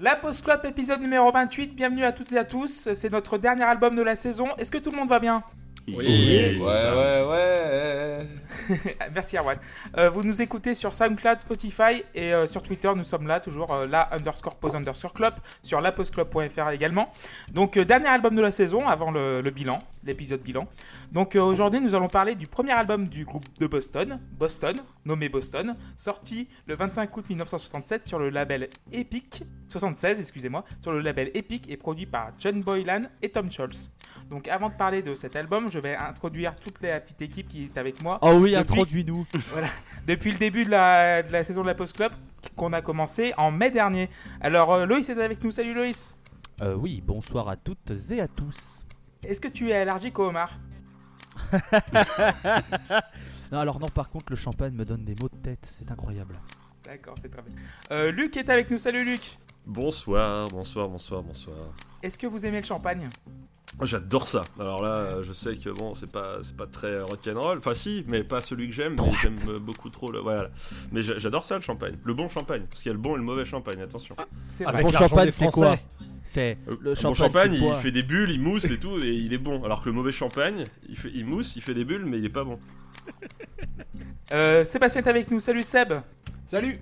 La Post Club épisode numéro 28, bienvenue à toutes et à tous. C'est notre dernier album de la saison. Est-ce que tout le monde va bien? Oui, ouais, ouais, ouais. Merci Erwan. Euh, vous nous écoutez sur SoundCloud, Spotify et euh, sur Twitter. Nous sommes là, toujours euh, là, underscore pose underscore club, sur lapostclub.fr également. Donc, euh, dernier album de la saison avant le, le bilan, l'épisode bilan. Donc, euh, aujourd'hui, nous allons parler du premier album du groupe de Boston, Boston, nommé Boston, sorti le 25 août 1967 sur le label Epic, 76, excusez-moi, sur le label Epic et produit par John Boylan et Tom Scholz. Donc, avant de parler de cet album, je vais introduire toute la petite équipe qui est avec moi. Oh oui, introduis-nous. depuis le début de la, de la saison de la Post Club qu'on a commencé en mai dernier. Alors euh, Loïs est avec nous, salut Loïs. Euh, oui, bonsoir à toutes et à tous. Est-ce que tu es allergique au homard Non, alors non, par contre, le champagne me donne des maux de tête, c'est incroyable. D'accord, c'est très bien. Euh, Luc est avec nous, salut Luc. Bonsoir, bonsoir, bonsoir, bonsoir. Est-ce que vous aimez le champagne? J'adore ça. Alors là, euh, je sais que bon, c'est pas, c'est pas très rock'n'roll. Enfin, si, mais pas celui que j'aime. mais J'aime euh, beaucoup trop le. Voilà. Mais j'a- j'adore ça, le champagne. Le bon champagne. Parce qu'il y a le bon et le mauvais champagne, attention. C'est Avec vrai. bon champagne, c'est quoi C'est Euh, le champagne. bon champagne, il fait des bulles, il mousse et tout, et il est bon. Alors que le mauvais champagne, il, fait, il mousse, il fait des bulles, mais il est pas bon. Euh, Sébastien est avec nous, salut Seb. Salut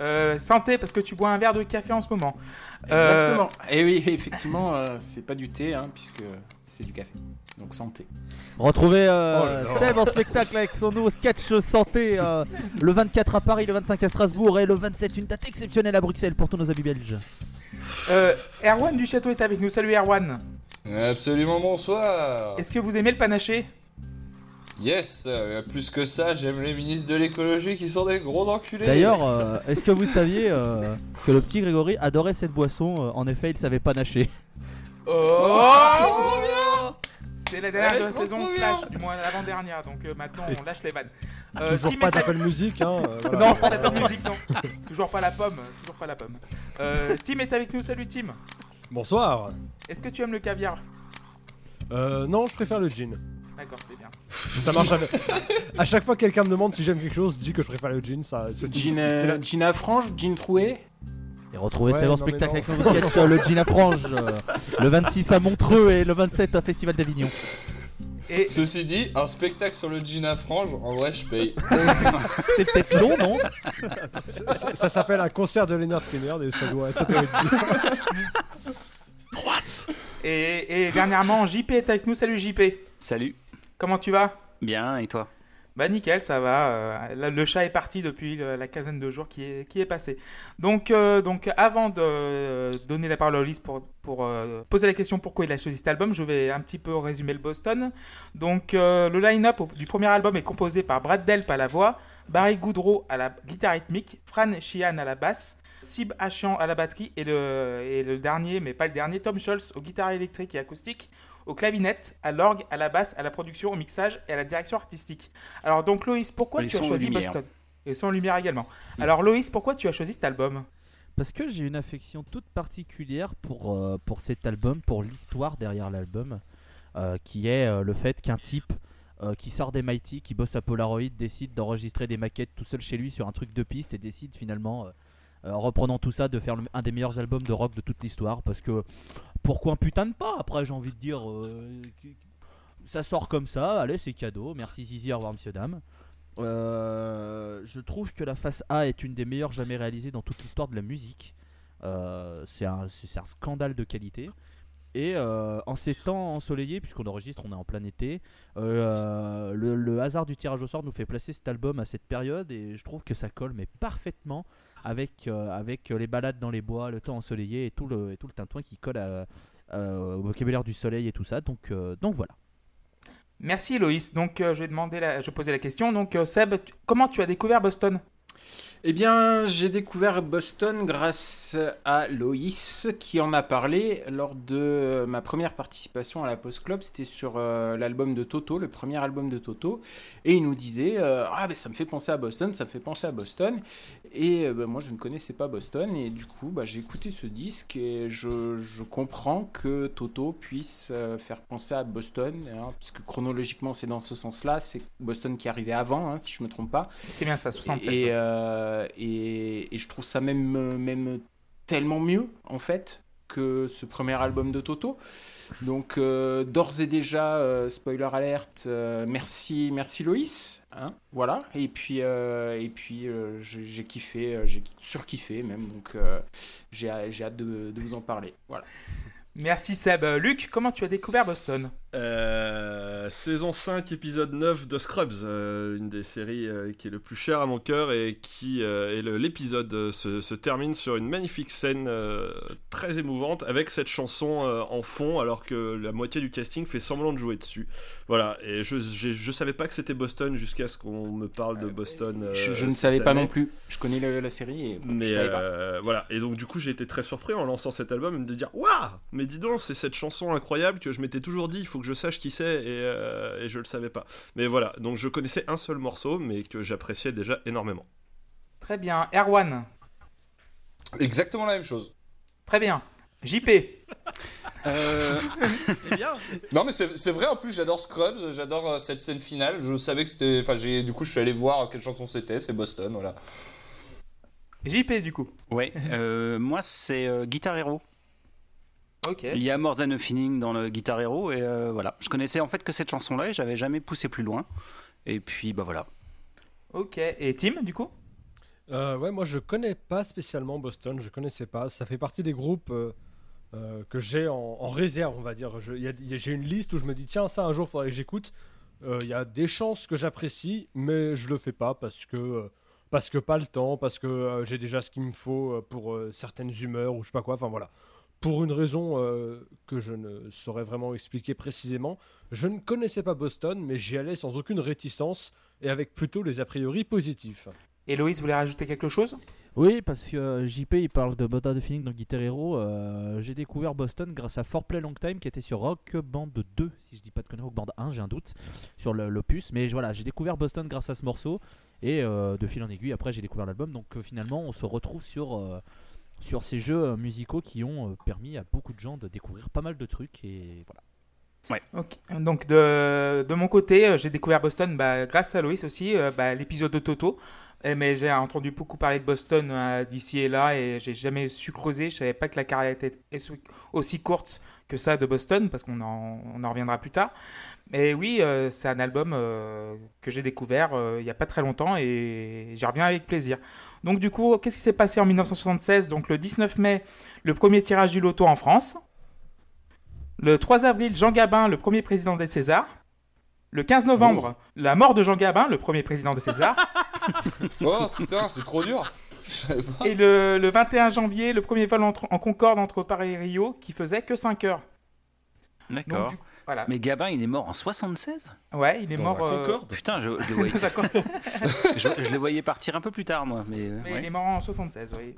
Euh, santé parce que tu bois un verre de café en ce moment. Euh, Exactement. Et oui, effectivement, euh, c'est pas du thé, hein, puisque c'est du café. Donc santé. Retrouvez euh, Oh. Seb en spectacle avec son nouveau sketch santé euh, le 24 à Paris, le 25 à Strasbourg et le 27, une date exceptionnelle à Bruxelles pour tous nos amis belges. Euh, Erwan du Château est avec nous, salut Erwan. Absolument bonsoir. Est-ce que vous aimez le panaché? Yes, euh, plus que ça, j'aime les ministres de l'écologie qui sont des gros enculés. D'ailleurs, euh, est-ce que vous saviez euh, que le petit Grégory adorait cette boisson euh, En effet, il savait pas nager. Oh C'est la dernière Ouais, de la saison slash bien. moins l'avant-dernière, donc euh, maintenant on lâche les vannes. Euh, Toujours pas d'Apple Music, hein. euh, voilà. Non, pas d'Apple Music, non. toujours pas la pomme, toujours pas la pomme. Euh, Tim est avec nous, salut Tim. Bonsoir. Est-ce que tu aimes le caviar? Euh, non, je préfère le gin. D'accord, c'est bien. Ça marche avec... À chaque fois que quelqu'un me demande si j'aime quelque chose, je dis que je préfère le gin. Ça, ce Jean, c'est euh, la- Jean à frange, Jean troué. Et retrouvez Ouais, non, mais spectacle non. avec son nouveau sketch euh, le Gin à Frange euh, le 26 à Montreux et le 27 au Festival d'Avignon. Et Ceci dit, un spectacle sur le jean à frange, en vrai, je paye. C'est peut-être long, non ça, ça- ça s'appelle un concert de Leonard Skinner et ça doit, ça être. Et, et dernièrement, JP est avec nous. Salut JP. Salut. Comment tu vas? Bien, et toi? Bah nickel, ça va. euh, le chat est parti depuis le- la quinzaine de jours qui est, qui est passée. Donc, euh, donc avant de euh, donner la parole à Ulysse pour, pour euh, poser la question pourquoi il a choisi cet album, je vais un petit peu résumer le Boston. Donc euh, le line-up du premier album est composé par Brad Delp à la voix, Barry Goudreau à la guitare rythmique, Fran Sheehan à la basse, Sib Achian à la batterie et le, et le dernier, mais pas le dernier, Tom Scholz aux guitares électriques et acoustiques, au clavinette, à l'orgue, à la basse, à la production, au mixage et à la direction artistique. Alors donc Loïs, pourquoi tu as son choisi. Boston? Et sans lumière également. Alors Loïs, pourquoi tu as choisi cet album? Parce que j'ai une affection toute particulière pour, euh, pour cet album, pour l'histoire derrière l'album, euh, qui est euh, le fait qu'un type euh, qui sort des Mighty, qui bosse à Polaroid, décide d'enregistrer des maquettes tout seul chez lui sur un truc de piste et décide finalement, en reprenant tout ça, de faire un des meilleurs albums de rock de toute l'histoire. Parce que pourquoi un putain de pas Après, j'ai envie de dire, euh, ça sort comme ça, allez, c'est cadeau. Merci Zizi, au revoir, monsieur, dame. Euh, je trouve que la face A est une des meilleures jamais réalisées dans toute l'histoire de la musique. Euh, c'est un, scandale de qualité. Et euh, en ces temps ensoleillés, puisqu'on enregistre, on est en plein été, euh, le, le hasard du tirage au sort nous fait placer cet album à cette période et je trouve que ça colle mais parfaitement avec, euh, avec les balades dans les bois, le temps ensoleillé et tout le, tout le tintouin qui colle à- euh, au vocabulaire du soleil et tout ça. Donc, euh, donc voilà. Merci Loïs. Donc euh, je vais demander, la... je poser la question. Donc euh, Seb, comment tu as découvert Boston? Eh bien, j'ai découvert Boston grâce à Loïs qui en a parlé lors de ma première participation à la Post Club. C'était sur euh, l'album de Toto, le premier album de Toto. Et il nous disait euh, Ah, ben ça me fait penser à Boston, ça me fait penser à Boston. Et euh, ben, moi, je ne connaissais pas Boston. Et du coup, bah, j'ai écouté ce disque et je, je comprends que Toto puisse euh, faire penser à Boston. hein, parce que chronologiquement, c'est dans ce sens-là. C'est Boston qui arrivait avant, hein, si je ne me trompe pas. C'est bien ça, 76. Et, euh, et, et je trouve ça même, euh, même tellement mieux en fait que ce premier album de Toto. Donc euh, d'ores et déjà, euh, spoiler alerte, euh, merci, merci Loïs, hein, voilà. Et puis, et puis j'ai kiffé, j'ai surkiffé même, donc j'ai hâte de, de vous en parler. Voilà. Merci Seb. Euh, Luc, comment tu as découvert Boston? Euh, saison 5, épisode 9 de Scrubs, euh, une des séries euh, qui est le plus cher à mon cœur et qui et l'épisode se, se termine sur une magnifique scène très émouvante avec cette chanson en fond alors que la moitié du casting fait semblant de jouer dessus. Voilà, et je, j'ai- je savais pas que c'était Boston jusqu'à ce qu'on me parle de Boston. je, je ne savais pas non plus. Je connais la série et Mais je savais pas. voilà, et donc du coup j'ai été très surpris en lançant cet album de dire Waouh Mais dis donc, c'est cette chanson incroyable que je m'étais toujours dit, il faut que je sache qui c'est, et, euh, et je le savais pas. Mais voilà, donc je connaissais un seul morceau, mais que j'appréciais déjà énormément. Très bien. Erwan, Exactement la même chose. très bien. JP, Euh, C'est bien. Non mais c'est c'est vrai en plus j'adore Scrubs, j'adore euh, cette scène finale. Je savais que c'était, enfin j'ai du coup je suis allé voir quelle chanson c'était, c'est Boston voilà. JP du coup. ouais, euh, moi c'est euh, Guitar Hero. Il y a More Than a Feeling dans le Guitar Hero et euh, voilà. Je connaissais en fait que cette chanson-là et j'avais jamais poussé plus loin. Et puis bah voilà. Ok. Et Tim du coup? Euh, ouais, moi je connais pas spécialement Boston, je connaissais pas. Ça fait partie des groupes euh, euh, que j'ai en, en réserve, on va dire. J'ai une liste où je me dis, tiens, ça un jour faudrait que j'écoute. Euh, Il y a des chances que j'apprécie, mais je le fais pas parce que, parce que pas le temps, parce que euh, j'ai déjà ce qu'il me faut euh, pour euh, certaines humeurs ou je sais pas quoi. Enfin voilà. Pour une raison euh, que je ne saurais vraiment expliquer précisément, je ne connaissais pas Boston, mais j'y allais sans aucune réticence et avec plutôt les a priori positifs. Héloïse voulait rajouter quelque chose? Oui, parce que euh, JP il parle de Bota de Feeling dans Guitar Hero. euh, j'ai découvert Boston grâce à For Play Long Time qui était sur Rock Band 2, si je dis pas de conneries, Rock Band 1, j'ai un doute sur le- l'opus. Mais voilà, j'ai découvert Boston grâce à ce morceau et euh, de fil en aiguille, après j'ai découvert l'album. Donc euh, finalement, on se retrouve sur, euh, sur ces jeux euh, musicaux qui ont euh, permis à beaucoup de gens de découvrir pas mal de trucs. Et voilà. Ok. Donc de, de mon côté, euh, j'ai découvert Boston bah, grâce à Loïs aussi, euh, bah, l'épisode de Toto. Eh, mais j'ai entendu beaucoup parler de Boston euh, d'ici et là et j'ai jamais su creuser. Je savais pas que la carrière était aussi- courte que ça de Boston parce qu'on en, on en reviendra plus tard. Mais oui, c'est un album que j'ai découvert il y a pas très longtemps et j'y reviens avec plaisir. Donc du coup, qu'est-ce qui s'est passé en 1976 Donc le 19 mai, le premier tirage du loto en France. Le 3 avril, Jean Gabin, le premier président des Césars. Le 15 novembre, la mort de Jean Gabin, le premier président des Césars. Oh putain c'est trop dur. Et le, le 21 janvier, le premier vol entre- en Concorde entre Paris et Rio qui faisait que 5 heures. D'accord. voilà. Mais Gabin il est mort en 76 Ouais, il est Dans mort. un euh, Concorde? Putain, je, je le voyais, je, je le voyais partir un peu plus tard moi. Mais, Mais ouais. il est mort en 76, oui.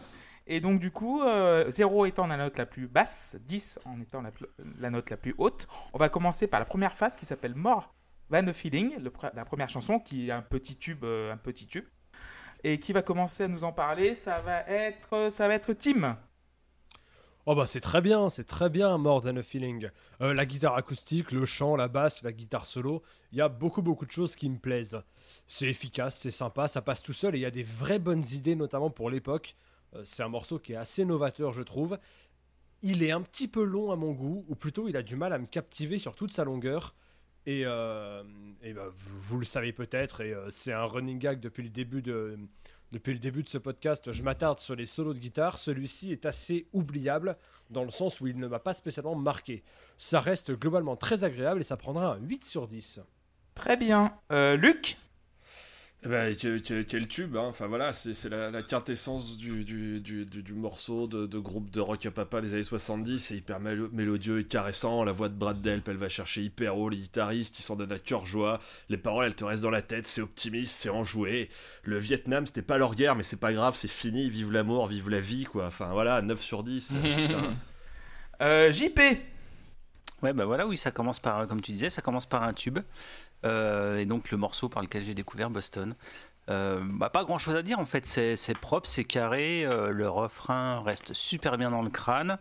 Et donc, du coup, euh, 0 étant la note la plus basse, 10 en étant la, note la plus haute, on va commencer par la première phase qui s'appelle More Van the Feeling, la première chanson qui est un petit tube, euh, un petit tube. Et qui va commencer à nous en parler, ça va être, ça va être Tim. Oh bah c'est très bien, c'est très bien More Than a Feeling. Euh, la guitare acoustique, le chant, la basse, la guitare solo, il y a beaucoup beaucoup de choses qui me plaisent. C'est efficace, c'est sympa, ça passe tout seul et il y a des vraies bonnes idées notamment pour l'époque. Euh, c'est un morceau qui est assez novateur je trouve. Il est un petit peu long à mon goût, ou plutôt il a du mal à me captiver sur toute sa longueur. Et, euh, bah, vous, le savez peut-être, et euh, c'est un running gag depuis le début de, depuis le début de ce podcast, je m'attarde sur les solos de guitare. Celui-ci est assez oubliable dans le sens où il ne m'a pas spécialement marqué. Ça reste globalement très agréable et ça prendra un 8 sur 10. Très bien. Luc? Ben, quel, quel- quel tube, hein. enfin voilà, c'est la, la quintessence du, du, du, du- du morceau de, de groupe de rock à papa des années 70, c'est hyper mélo- mélodieux et caressant, la voix de Brad Delp, elle va chercher hyper haut, les guitaristes, ils s'en donnent à cœur joie, les paroles elles te restent dans la tête, c'est optimiste, c'est enjoué, le Vietnam c'était pas leur guerre mais c'est pas grave, c'est fini, vive l'amour, vive la vie quoi, enfin voilà, 9 sur 10, euh, putain. Euh, JP Ouais, bah voilà, oui, ça commence par, comme tu disais, ça commence par un tube. Euh, et donc le morceau par lequel j'ai découvert Boston. Euh, bah, pas grand chose à dire en fait, c'est propre, c'est carré, euh, le refrain reste super bien dans le crâne.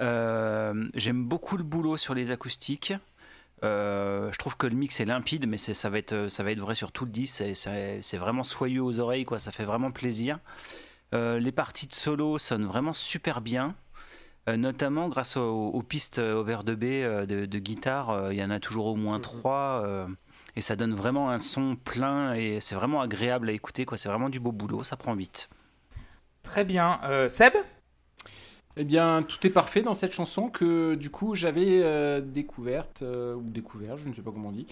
Euh, J'aime beaucoup le boulot sur les acoustiques. Je trouve que le mix est limpide, mais ça va être ça va être vrai sur tout le disque. c'est- vraiment soyeux aux oreilles, quoi. Ça fait vraiment plaisir. Les parties de solo sonnent vraiment super bien. Notamment grâce aux, aux pistes over de B euh, de, de guitare, il y en a toujours au moins trois, euh, et ça donne vraiment un son plein et c'est vraiment agréable à écouter. quoi. C'est vraiment du beau boulot, ça prend vite. Très bien. Euh, Seb? Eh bien, tout est parfait dans cette chanson que du coup j'avais euh, découverte euh, ou découvert, je ne sais pas comment on dit,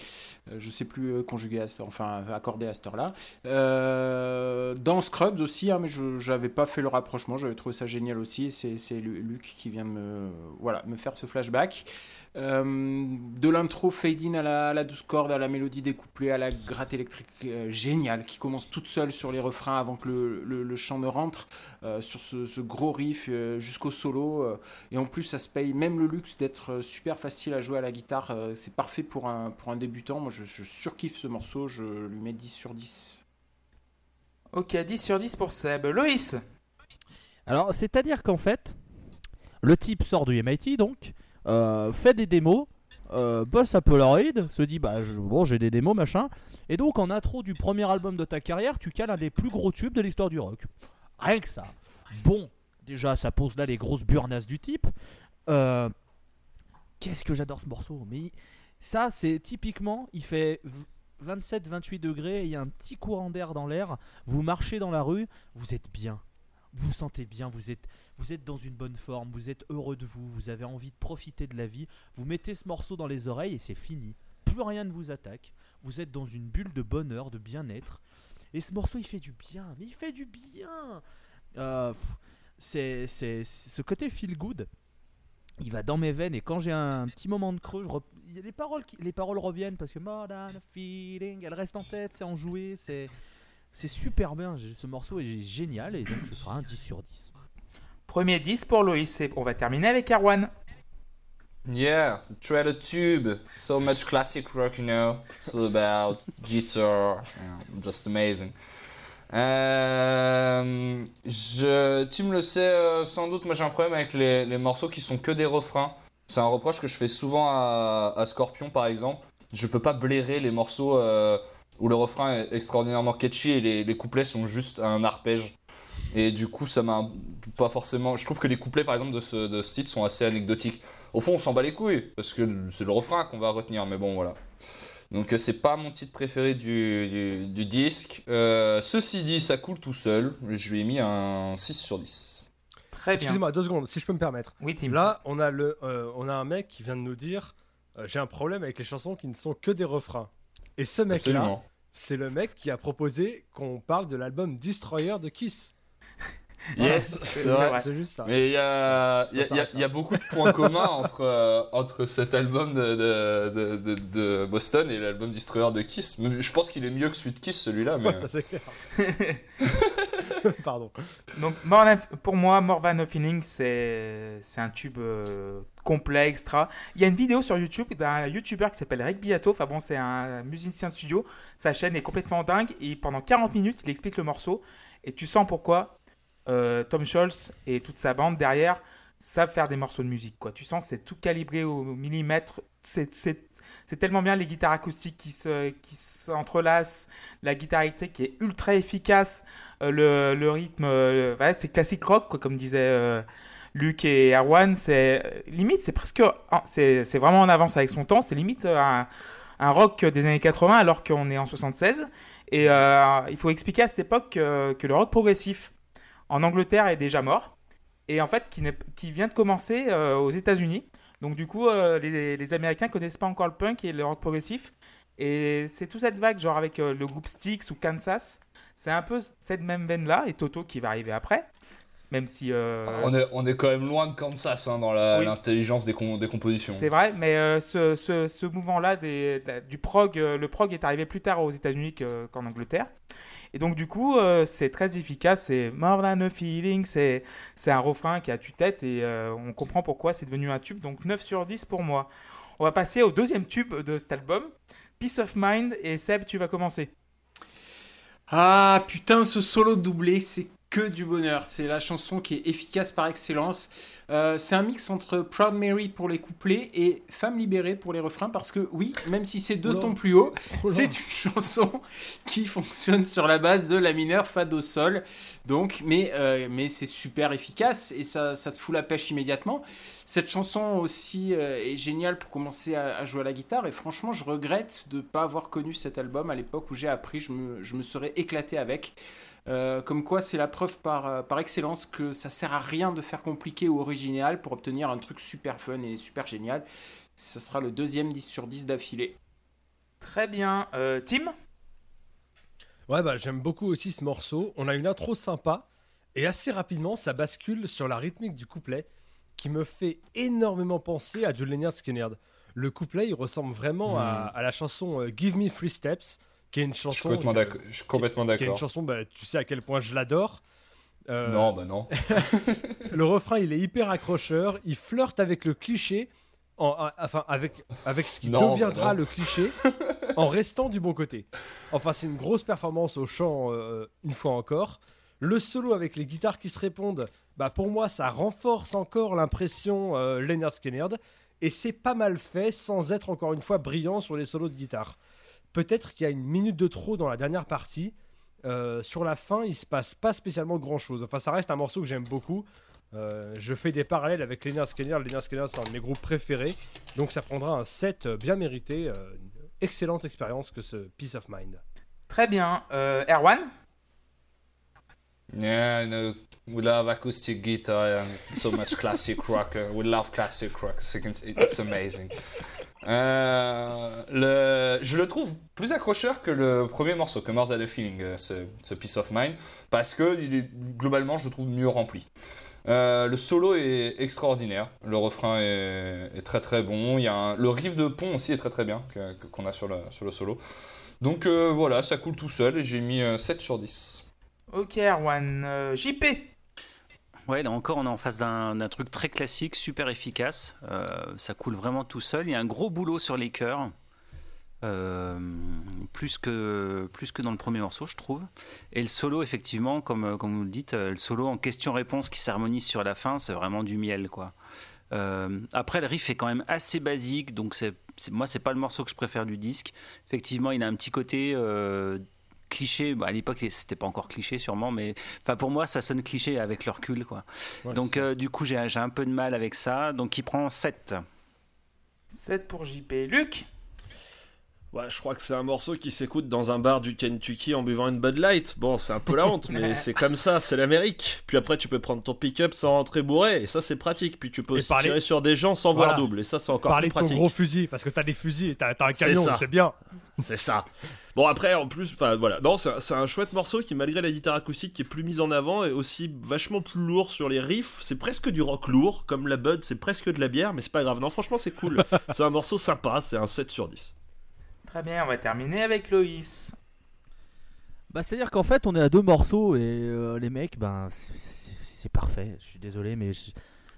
euh, je sais plus euh, conjuguer à cette heure, enfin accordé à cette heure-là. Euh, dans Scrubs aussi, hein, mais je n'avais pas fait le rapprochement, j'avais trouvé ça génial aussi. et C'est c'est Lu- Luc qui vient me voilà me faire ce flashback. Euh, de l'intro fade in à la, à la douce corde, à la mélodie découplée, à la gratte électrique euh, géniale qui commence toute seule sur les refrains avant que le, le- le chant ne rentre, euh, sur ce, ce gros riff euh, jusqu'au solo. euh, et en plus, ça se paye même le luxe d'être super facile à jouer à la guitare. euh, c'est parfait pour un, pour un débutant. Moi, je, je surkiffe ce morceau, je lui mets 10 sur 10. Ok, 10 sur 10 pour Seb. Loïs? Alors, c'est-à-dire qu'en fait, le type sort du MIT, donc, euh, fait des démos, euh, bosse à Polaroid, se dit, bah, bon, j'ai des démos, machin. Et donc, en intro du premier album de ta carrière, tu cales un des plus gros tubes de l'histoire du rock. Rien que ça. Bon, déjà, ça pose là les grosses burnasses du type. Euh, Qu'est-ce que j'adore ce morceau. Mais ça, c'est typiquement, il fait 27-28 degrés, il y a un petit courant d'air dans l'air, vous marchez dans la rue, vous êtes bien. Vous vous sentez bien, vous êtes, vous êtes dans une bonne forme, vous êtes heureux de vous, vous avez envie de profiter de la vie, vous mettez ce morceau dans les oreilles et c'est fini. Plus rien ne vous attaque, vous êtes dans une bulle de bonheur, de bien-être. Et ce morceau, il fait du bien, mais il fait du bien. Euh, c'est, c'est, ce côté feel good. Il va dans mes veines et quand j'ai un petit moment de creux, les paroles, reviennent parce que More than a feeling, elles restent en tête, c'est enjoué, c'est, c'est super bien. Ce morceau est génial et donc ce sera un 10 sur 10. Premier 10 pour Loïs. Et on va terminer avec Erwan. Yeah, the Treader Tube. So much classic rock, you know. It's all about guitar. Yeah, just amazing. Euh, je, Tim le sait euh, sans doute, moi j'ai un problème avec les, les morceaux qui sont que des refrains. C'est un reproche que je fais souvent à, à Scorpion par exemple. Je peux pas blairer les morceaux euh, où le refrain est extraordinairement catchy et les, les couplets sont juste un arpège. Et du coup, ça m'a pas forcément. Je trouve que les couplets par exemple de ce, de ce titre sont assez anecdotiques. Au fond, on s'en bat les couilles, parce que c'est le refrain qu'on va retenir, mais bon, voilà. Donc, euh, c'est pas mon titre préféré du, du, du disque. Euh, ceci dit, ça coule tout seul. Je lui ai mis un 6 sur 10. Très bien. Excusez-moi, deux secondes, si je peux me permettre. Oui, Tim. Là, on a, le, euh, on a un mec qui vient de nous dire euh, j'ai un problème avec les chansons qui ne sont que des refrains. Et ce mec-là, c'est le mec qui a proposé qu'on parle de l'album Destroyer de Kiss. Yes, c'est juste ça. Mais il y a, y, y y beaucoup de points communs entre, euh, entre cet album de, de, de, de- de Boston et l'album Destroyer de Kiss. Je pense qu'il est mieux que celui de Kiss, celui-là. Mais... Ouais, ça c'est clair. Pardon. Donc, pour moi, More Than a Feeling, c'est c'est un tube euh, complet, extra. Il y a une vidéo sur YouTube d'un YouTuber qui s'appelle Rick Beato. Enfin bon, c'est un musicien de studio. Sa chaîne est complètement dingue. Et pendant 40 minutes, il explique le morceau. Et tu sens pourquoi euh, Tom Scholz et toute sa bande derrière savent faire des morceaux de musique. Quoi. Tu sens c'est tout calibré au millimètre. C'est tellement bien les guitares acoustiques qui se qui s'entrelacent, la guitare électrique qui est ultra efficace, euh, le, le rythme, euh, c'est classique rock quoi, comme disaient euh, Luc et Erwan. C'est limite c'est presque c'est vraiment en avance avec son temps. C'est limite un, un rock des années 80 alors qu'on est en 76. Et il faut expliquer à cette époque que, que le rock progressif en Angleterre est déjà mort et en fait qui, vient de commencer euh, aux États-Unis. Donc du coup, euh, les, les Américains connaissent pas encore le punk et le rock progressif. Et c'est toute cette vague, genre avec euh, le groupe Styx ou Kansas. C'est un peu cette même veine-là, et Toto qui va arriver après. Même si... On, est, on est quand même loin de Kansas hein, dans Oui. l'intelligence des, com- des compositions. C'est vrai, mais ce, ce, ce mouvement-là du prog, le prog est arrivé plus tard aux États-Unis que- qu'en Angleterre. Et donc, du coup, euh, c'est très efficace. C'est More Than a Feeling. C'est un refrain qui a tue-tête et euh, on comprend pourquoi c'est devenu un tube. Donc, 9 sur 10 pour moi. On va passer au deuxième tube de cet album, Peace of Mind. Et Seb, tu vas commencer. Ah putain, ce solo doublé, c'est que du bonheur. C'est la chanson qui est efficace par excellence. Euh, c'est un mix entre Proud Mary pour les couplets et Femme libérée pour les refrains parce que oui, même si c'est deux tons plus haut, Oh c'est une chanson qui fonctionne sur la base de la mineure fa do sol. Donc, mais euh, mais c'est super efficace et ça, ça te fout la pêche immédiatement. Cette chanson aussi euh, est géniale pour commencer à, à jouer à la guitare et franchement, je regrette de ne pas avoir connu cet album à l'époque où j'ai appris. Je me, je me serais éclaté avec. Euh, comme quoi, c'est la preuve par, euh, par excellence que ça sert à rien de faire compliqué ou original pour obtenir un truc super fun et super génial. Ça sera le deuxième 10 sur 10 d'affilée. Très bien. Euh, Tim? Ouais, bah j'aime beaucoup aussi ce morceau. On a une intro sympa et assez rapidement, ça bascule sur la rythmique du couplet qui me fait énormément penser à du Leonard Skinner. Le couplet, il ressemble vraiment à, à la chanson Give Me Three Steps, qui est une Je suis chanson. complètement d'accord. Je suis complètement qui est une d'accord. chanson, bah, tu sais à quel point je l'adore. Euh, Non, bah non. Le refrain, il est hyper accrocheur. Il flirte avec le cliché, en, enfin avec, avec ce qui Non, deviendra bah le cliché, en restant du bon côté. Enfin, c'est une grosse performance au chant, euh, une fois encore. Le solo avec les guitares qui se répondent, bah pour moi, ça renforce encore l'impression euh, Leonard Skinner. Et c'est pas mal fait sans être encore une fois brillant sur les solos de guitare. Peut-être qu'il y a une minute de trop dans la dernière partie. Euh, sur la fin, il se passe pas spécialement grand chose. Enfin, ça reste un morceau que j'aime beaucoup. Euh, je fais des parallèles avec Leonard Skinner. Leonard Skinner, c'est un de mes groupes préférés. Donc, ça prendra un set euh, bien mérité. euh, une excellente expérience que ce Peace of Mind. Très bien. Euh, Erwan? Yeah, no, we love acoustic guitar and so much classic rock. Uh, we love classic rock. It's amazing. Euh, je le trouve plus accrocheur que le premier morceau, que More Than a Feeling, euh, ce, ce Peace of Mind, parce que globalement, je le trouve mieux rempli. Euh, le solo est extraordinaire, le refrain est, très très bon, il y a le riff de pont aussi est très très bien qu'on a sur le, solo. Donc voilà, ça coule tout seul et j'ai mis euh, 7 sur 10. Ok, Erwan. JP Ouais, là encore, on est en face d'un truc très classique, super efficace. Euh, ça coule vraiment tout seul. Il y a un gros boulot sur les chœurs. Euh, plus, que, plus que dans le premier morceau, je trouve. Et le solo, effectivement, comme, comme vous le dites, euh, le solo en question-réponse qui s'harmonise sur la fin, c'est vraiment du miel, quoi. Euh, après, le riff est quand même assez basique, donc c'est, moi, c'est pas le morceau que je préfère du disque. Effectivement, il a un petit côté euh, cliché. Bah, à l'époque, c'était pas encore cliché, sûrement, mais enfin, pour moi, ça sonne cliché avec le recul, quoi. Ouais, Donc euh, du coup j'ai j'ai un peu de mal avec ça, donc il prend 7. 7 pour JP. Luc? Ouais, je crois que c'est un morceau qui s'écoute dans un bar du Kentucky en buvant une Bud Light. Bon, c'est un peu la honte, mais c'est comme ça, c'est l'Amérique. Puis après, tu peux prendre ton pick-up sans rentrer bourré, et ça, c'est pratique. Puis tu peux aussi parler- tirer sur des gens sans Voilà. voir double, et ça, c'est encore Parler plus de ton pratique. gros fusil, parce que t'as des fusils et t'as t'as un camion, c'est bien. C'est ça. Bon après en plus, enfin voilà, non c'est un, c'est un chouette morceau qui malgré la guitare acoustique qui est plus mise en avant est aussi vachement plus lourd sur les riffs. C'est presque du rock lourd, comme la Bud, c'est presque de la bière, mais c'est pas grave. Non franchement c'est cool. c'est un morceau sympa, c'est un 7 sur 10. Très bien, on va terminer avec Loïs. Bah, c'est-à-dire qu'en fait, on est à deux morceaux et euh, les mecs, ben, c'est- c'est c'est parfait. Je suis désolé, mais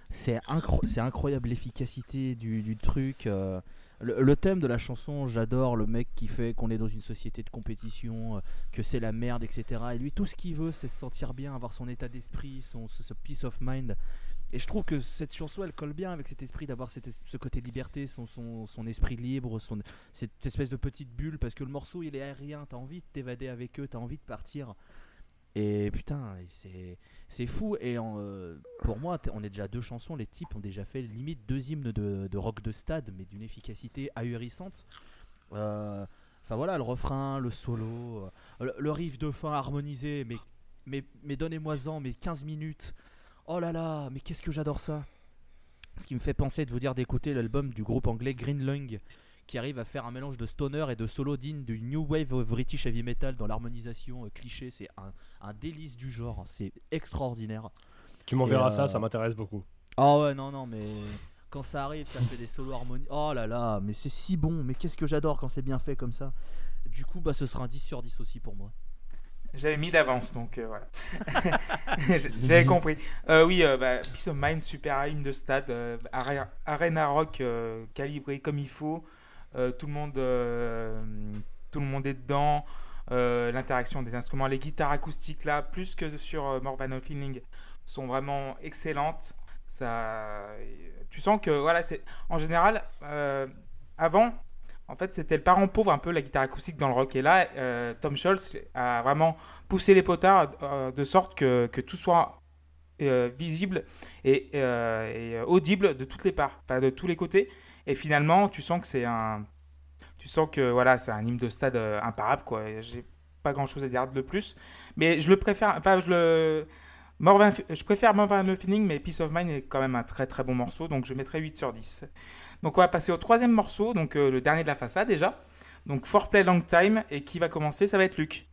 c'est incro- c'est incroyable l'efficacité du, du truc. euh, le, thème de la chanson, j'adore le mec qui fait qu'on est dans une société de compétition, euh, que c'est la merde, etc. Et lui, tout ce qu'il veut, c'est se sentir bien, avoir son état d'esprit, son ce, ce peace of mind. Et je trouve que cette chanson, elle colle bien avec cet esprit d'avoir ce côté liberté, son, esprit libre, cette espèce de petite bulle parce que le morceau il est aérien, t'as envie de t'évader avec eux, t'as envie de partir. Et putain, c'est fou. Et euh, pour moi, on est déjà deux chansons, les types ont déjà fait limite deux hymnes de, de rock de stade, mais d'une efficacité ahurissante. Euh, Enfin voilà, le refrain, le solo, euh, le, le riff de fin harmonisé, mais, mais, mais donnez-moi-en, mais 15 minutes. Oh là là, mais qu'est-ce que j'adore ça. Ce qui me fait penser de vous dire d'écouter l'album du groupe anglais Green Lung qui arrive à faire un mélange de stoner et de solo digne du New Wave of British Heavy Metal dans l'harmonisation euh, cliché. C'est un, un délice du genre, c'est extraordinaire. Tu m'enverras Et, ça, euh, ça m'intéresse beaucoup. Ah ouais, non, non, mais quand ça arrive, ça fait des solos harmoniques. Oh là là, mais c'est si bon, mais qu'est-ce que j'adore quand c'est bien fait comme ça. Du coup, bah, ce sera un 10 sur 10 aussi pour moi. J'avais mis d'avance, donc euh, voilà. J'avais compris. Euh, oui, euh, bah, Peace of Mind, super hymne de stade, euh, are- arena rock euh, calibré comme il faut. Euh, tout le monde, euh, tout le monde est dedans. Euh, L'interaction des instruments, les guitares acoustiques là, plus que sur euh, a Feeling, sont vraiment excellentes. Ça, tu sens que voilà, c'est en général avant. En fait, c'était le parent pauvre un peu la guitare acoustique dans le rock. Et là, Tom Scholz a vraiment poussé les potards de sorte que, que tout soit visible et, et, audible de toutes les parts, enfin, de tous les côtés. Et finalement, tu sens que c'est un, tu sens que voilà, c'est un hymne de stade euh, imparable quoi. Et J'ai pas grand chose à dire de plus, mais je le préfère. Enfin, je le je préfère a Feeling, mais Peace of Mind est quand même un très très bon morceau, donc je mettrai 8 sur 10. Donc on va passer au troisième morceau, donc euh, le dernier de la façade déjà. Donc For Play Long Time, et qui va commencer? Ça va être Luc.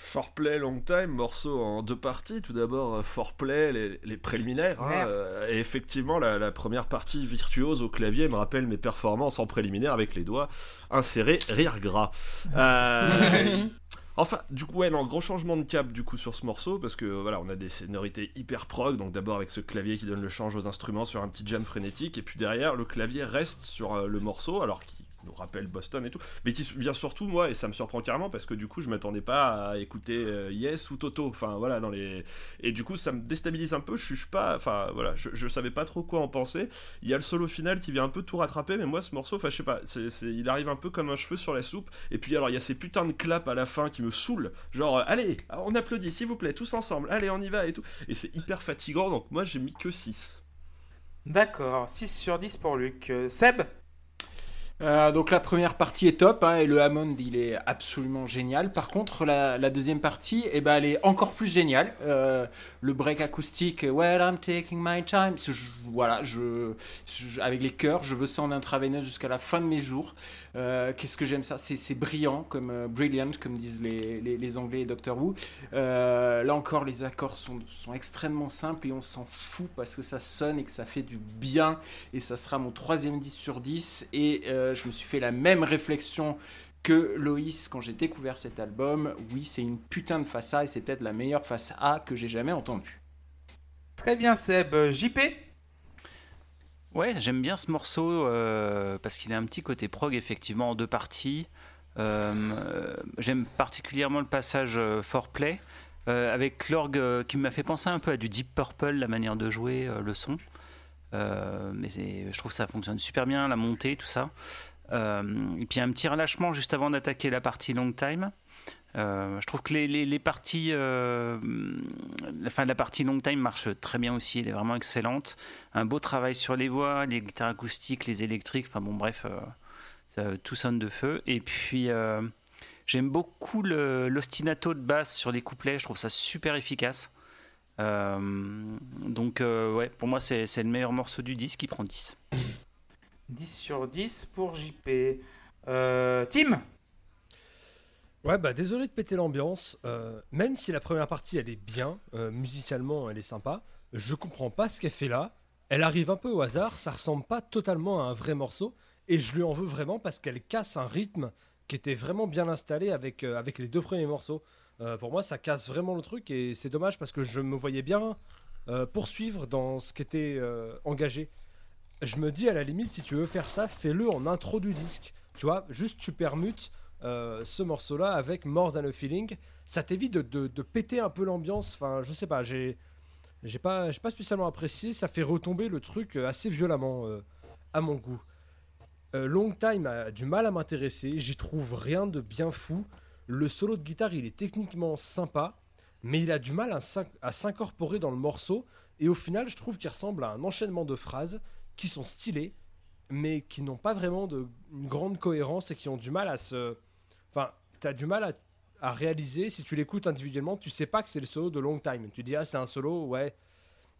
Foreplay Long Time, morceau en deux parties. Tout d'abord, euh, Foreplay, les, les préliminaires. hein, euh, et effectivement, la, la première partie virtuose au clavier me rappelle mes performances en préliminaire avec les doigts insérés, rire gras. Euh, Enfin, du coup, ouais, non, gros changement de cap du coup sur ce morceau parce que voilà, on a des sonorités hyper prog. Donc d'abord avec ce clavier qui donne le change aux instruments sur un petit jam frénétique, et puis derrière le clavier reste sur euh, le morceau, alors qui nous rappelle Boston et tout, mais qui vient surtout moi et ça me surprend carrément parce que du coup je m'attendais pas à écouter euh, Yes ou Toto. Enfin voilà dans les et du coup ça me déstabilise un peu. Je suis pas, enfin voilà, je, savais pas trop quoi en penser. Il y a le solo final qui vient un peu tout rattraper, mais moi ce morceau, enfin je sais pas, c'est- il arrive un peu comme un cheveu sur la soupe. Et puis alors il y a ces putains de claps à la fin qui me saoulent. Genre euh, allez, on applaudit s'il vous plaît, tous ensemble, allez on y va et tout. Et c'est hyper fatigant, donc moi j'ai mis que 6. D'accord, 6 sur 10 pour Luc. Euh, Seb? Euh, donc la première partie est top hein, et le Hammond il est absolument génial. Par contre la, deuxième partie eh ben, elle est encore plus géniale. Euh, le break acoustique Well I'm taking my time. voilà, je, avec les chœurs, je veux ça en intraveineuse jusqu'à la fin de mes jours. Euh, Qu'est-ce que j'aime ça? C'est brillant, comme brilliant comme disent les, les, Anglais et Doctor Who. Là encore les accords sont, sont extrêmement simples et on s'en fout parce que ça sonne et que ça fait du bien et ça sera mon troisième 10 sur 10 et euh, je me suis fait la même réflexion que Loïs quand j'ai découvert cet album. Oui, c'est une putain de face A et c'est peut-être la meilleure face A que j'ai jamais entendue. Très bien, Seb. JP Ouais, j'aime bien ce morceau euh, parce qu'il a un petit côté prog, effectivement, en deux parties. Euh, j'aime particulièrement le passage euh, foreplay euh, avec l'orgue euh, qui m'a fait penser un peu à du Deep Purple, la manière de jouer euh, le son. Euh, mais je trouve que ça fonctionne super bien, la montée, tout ça. Euh, et puis un petit relâchement juste avant d'attaquer la partie long time. Euh, je trouve que les, parties, euh, la fin de la partie long time marche très bien aussi, elle est vraiment excellente. Un beau travail sur les voix, les guitares acoustiques, les électriques, enfin bon bref, tout sonne de feu. Et puis j'aime beaucoup l'ostinato de basse sur les couplets, je trouve ça super efficace. Euh, donc euh, ouais, pour moi c'est c'est le meilleur morceau du disque, il prend 10. 10 sur 10 pour JP. Euh, Tim Ouais, bah désolé de péter l'ambiance. euh, même si la première partie elle est bien, euh, musicalement elle est sympa, je comprends pas ce qu'elle fait là. Elle arrive un peu au hasard, ça ressemble pas totalement à un vrai morceau, et je lui en veux vraiment parce qu'elle casse un rythme qui était vraiment bien installé avec, euh, avec les deux premiers morceaux. Euh, pour moi, ça casse vraiment le truc, et c'est dommage parce que je me voyais bien euh, poursuivre dans ce qui était euh, engagé. Je me dis à la limite, si tu veux faire ça, fais-le en intro du disque. Tu vois, juste tu permutes ce morceau-là avec More Than a Feeling. Ça t'évite de, de- de péter un peu l'ambiance. Enfin, je sais pas, j'ai j'ai pas, j'ai pas spécialement apprécié. Ça fait retomber le truc assez violemment à mon goût. Long Time a du mal à m'intéresser. J'y trouve rien de bien fou. Le solo de guitare, il est techniquement sympa, mais il a du mal à s'in- à s'incorporer dans le morceau. Et au final, je trouve qu'il ressemble à un enchaînement de phrases qui sont stylées, mais qui n'ont pas vraiment de une grande cohérence et qui ont du mal à se. Enfin, t'as du mal à, réaliser. Si tu l'écoutes individuellement, tu sais pas que c'est le solo de Long Time. Tu dis, ah, c'est un solo, ouais.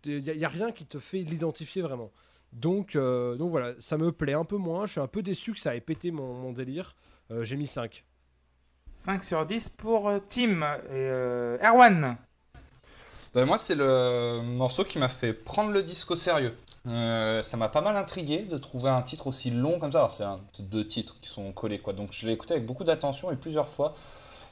Il n'y a, rien qui te fait l'identifier vraiment. Donc, euh, donc voilà, ça me plaît un peu moins. Je suis un peu déçu que ça ait pété mon, mon délire. Euh, J'ai mis 5. 5 sur 10 pour euh, Tim. Et euh, Erwan moi, c'est le morceau qui m'a fait prendre le disque au sérieux. Euh, ça m'a pas mal intrigué de trouver un titre aussi long comme ça. C'est deux titres qui sont collés, quoi. Donc, je l'ai écouté avec beaucoup d'attention et plusieurs fois.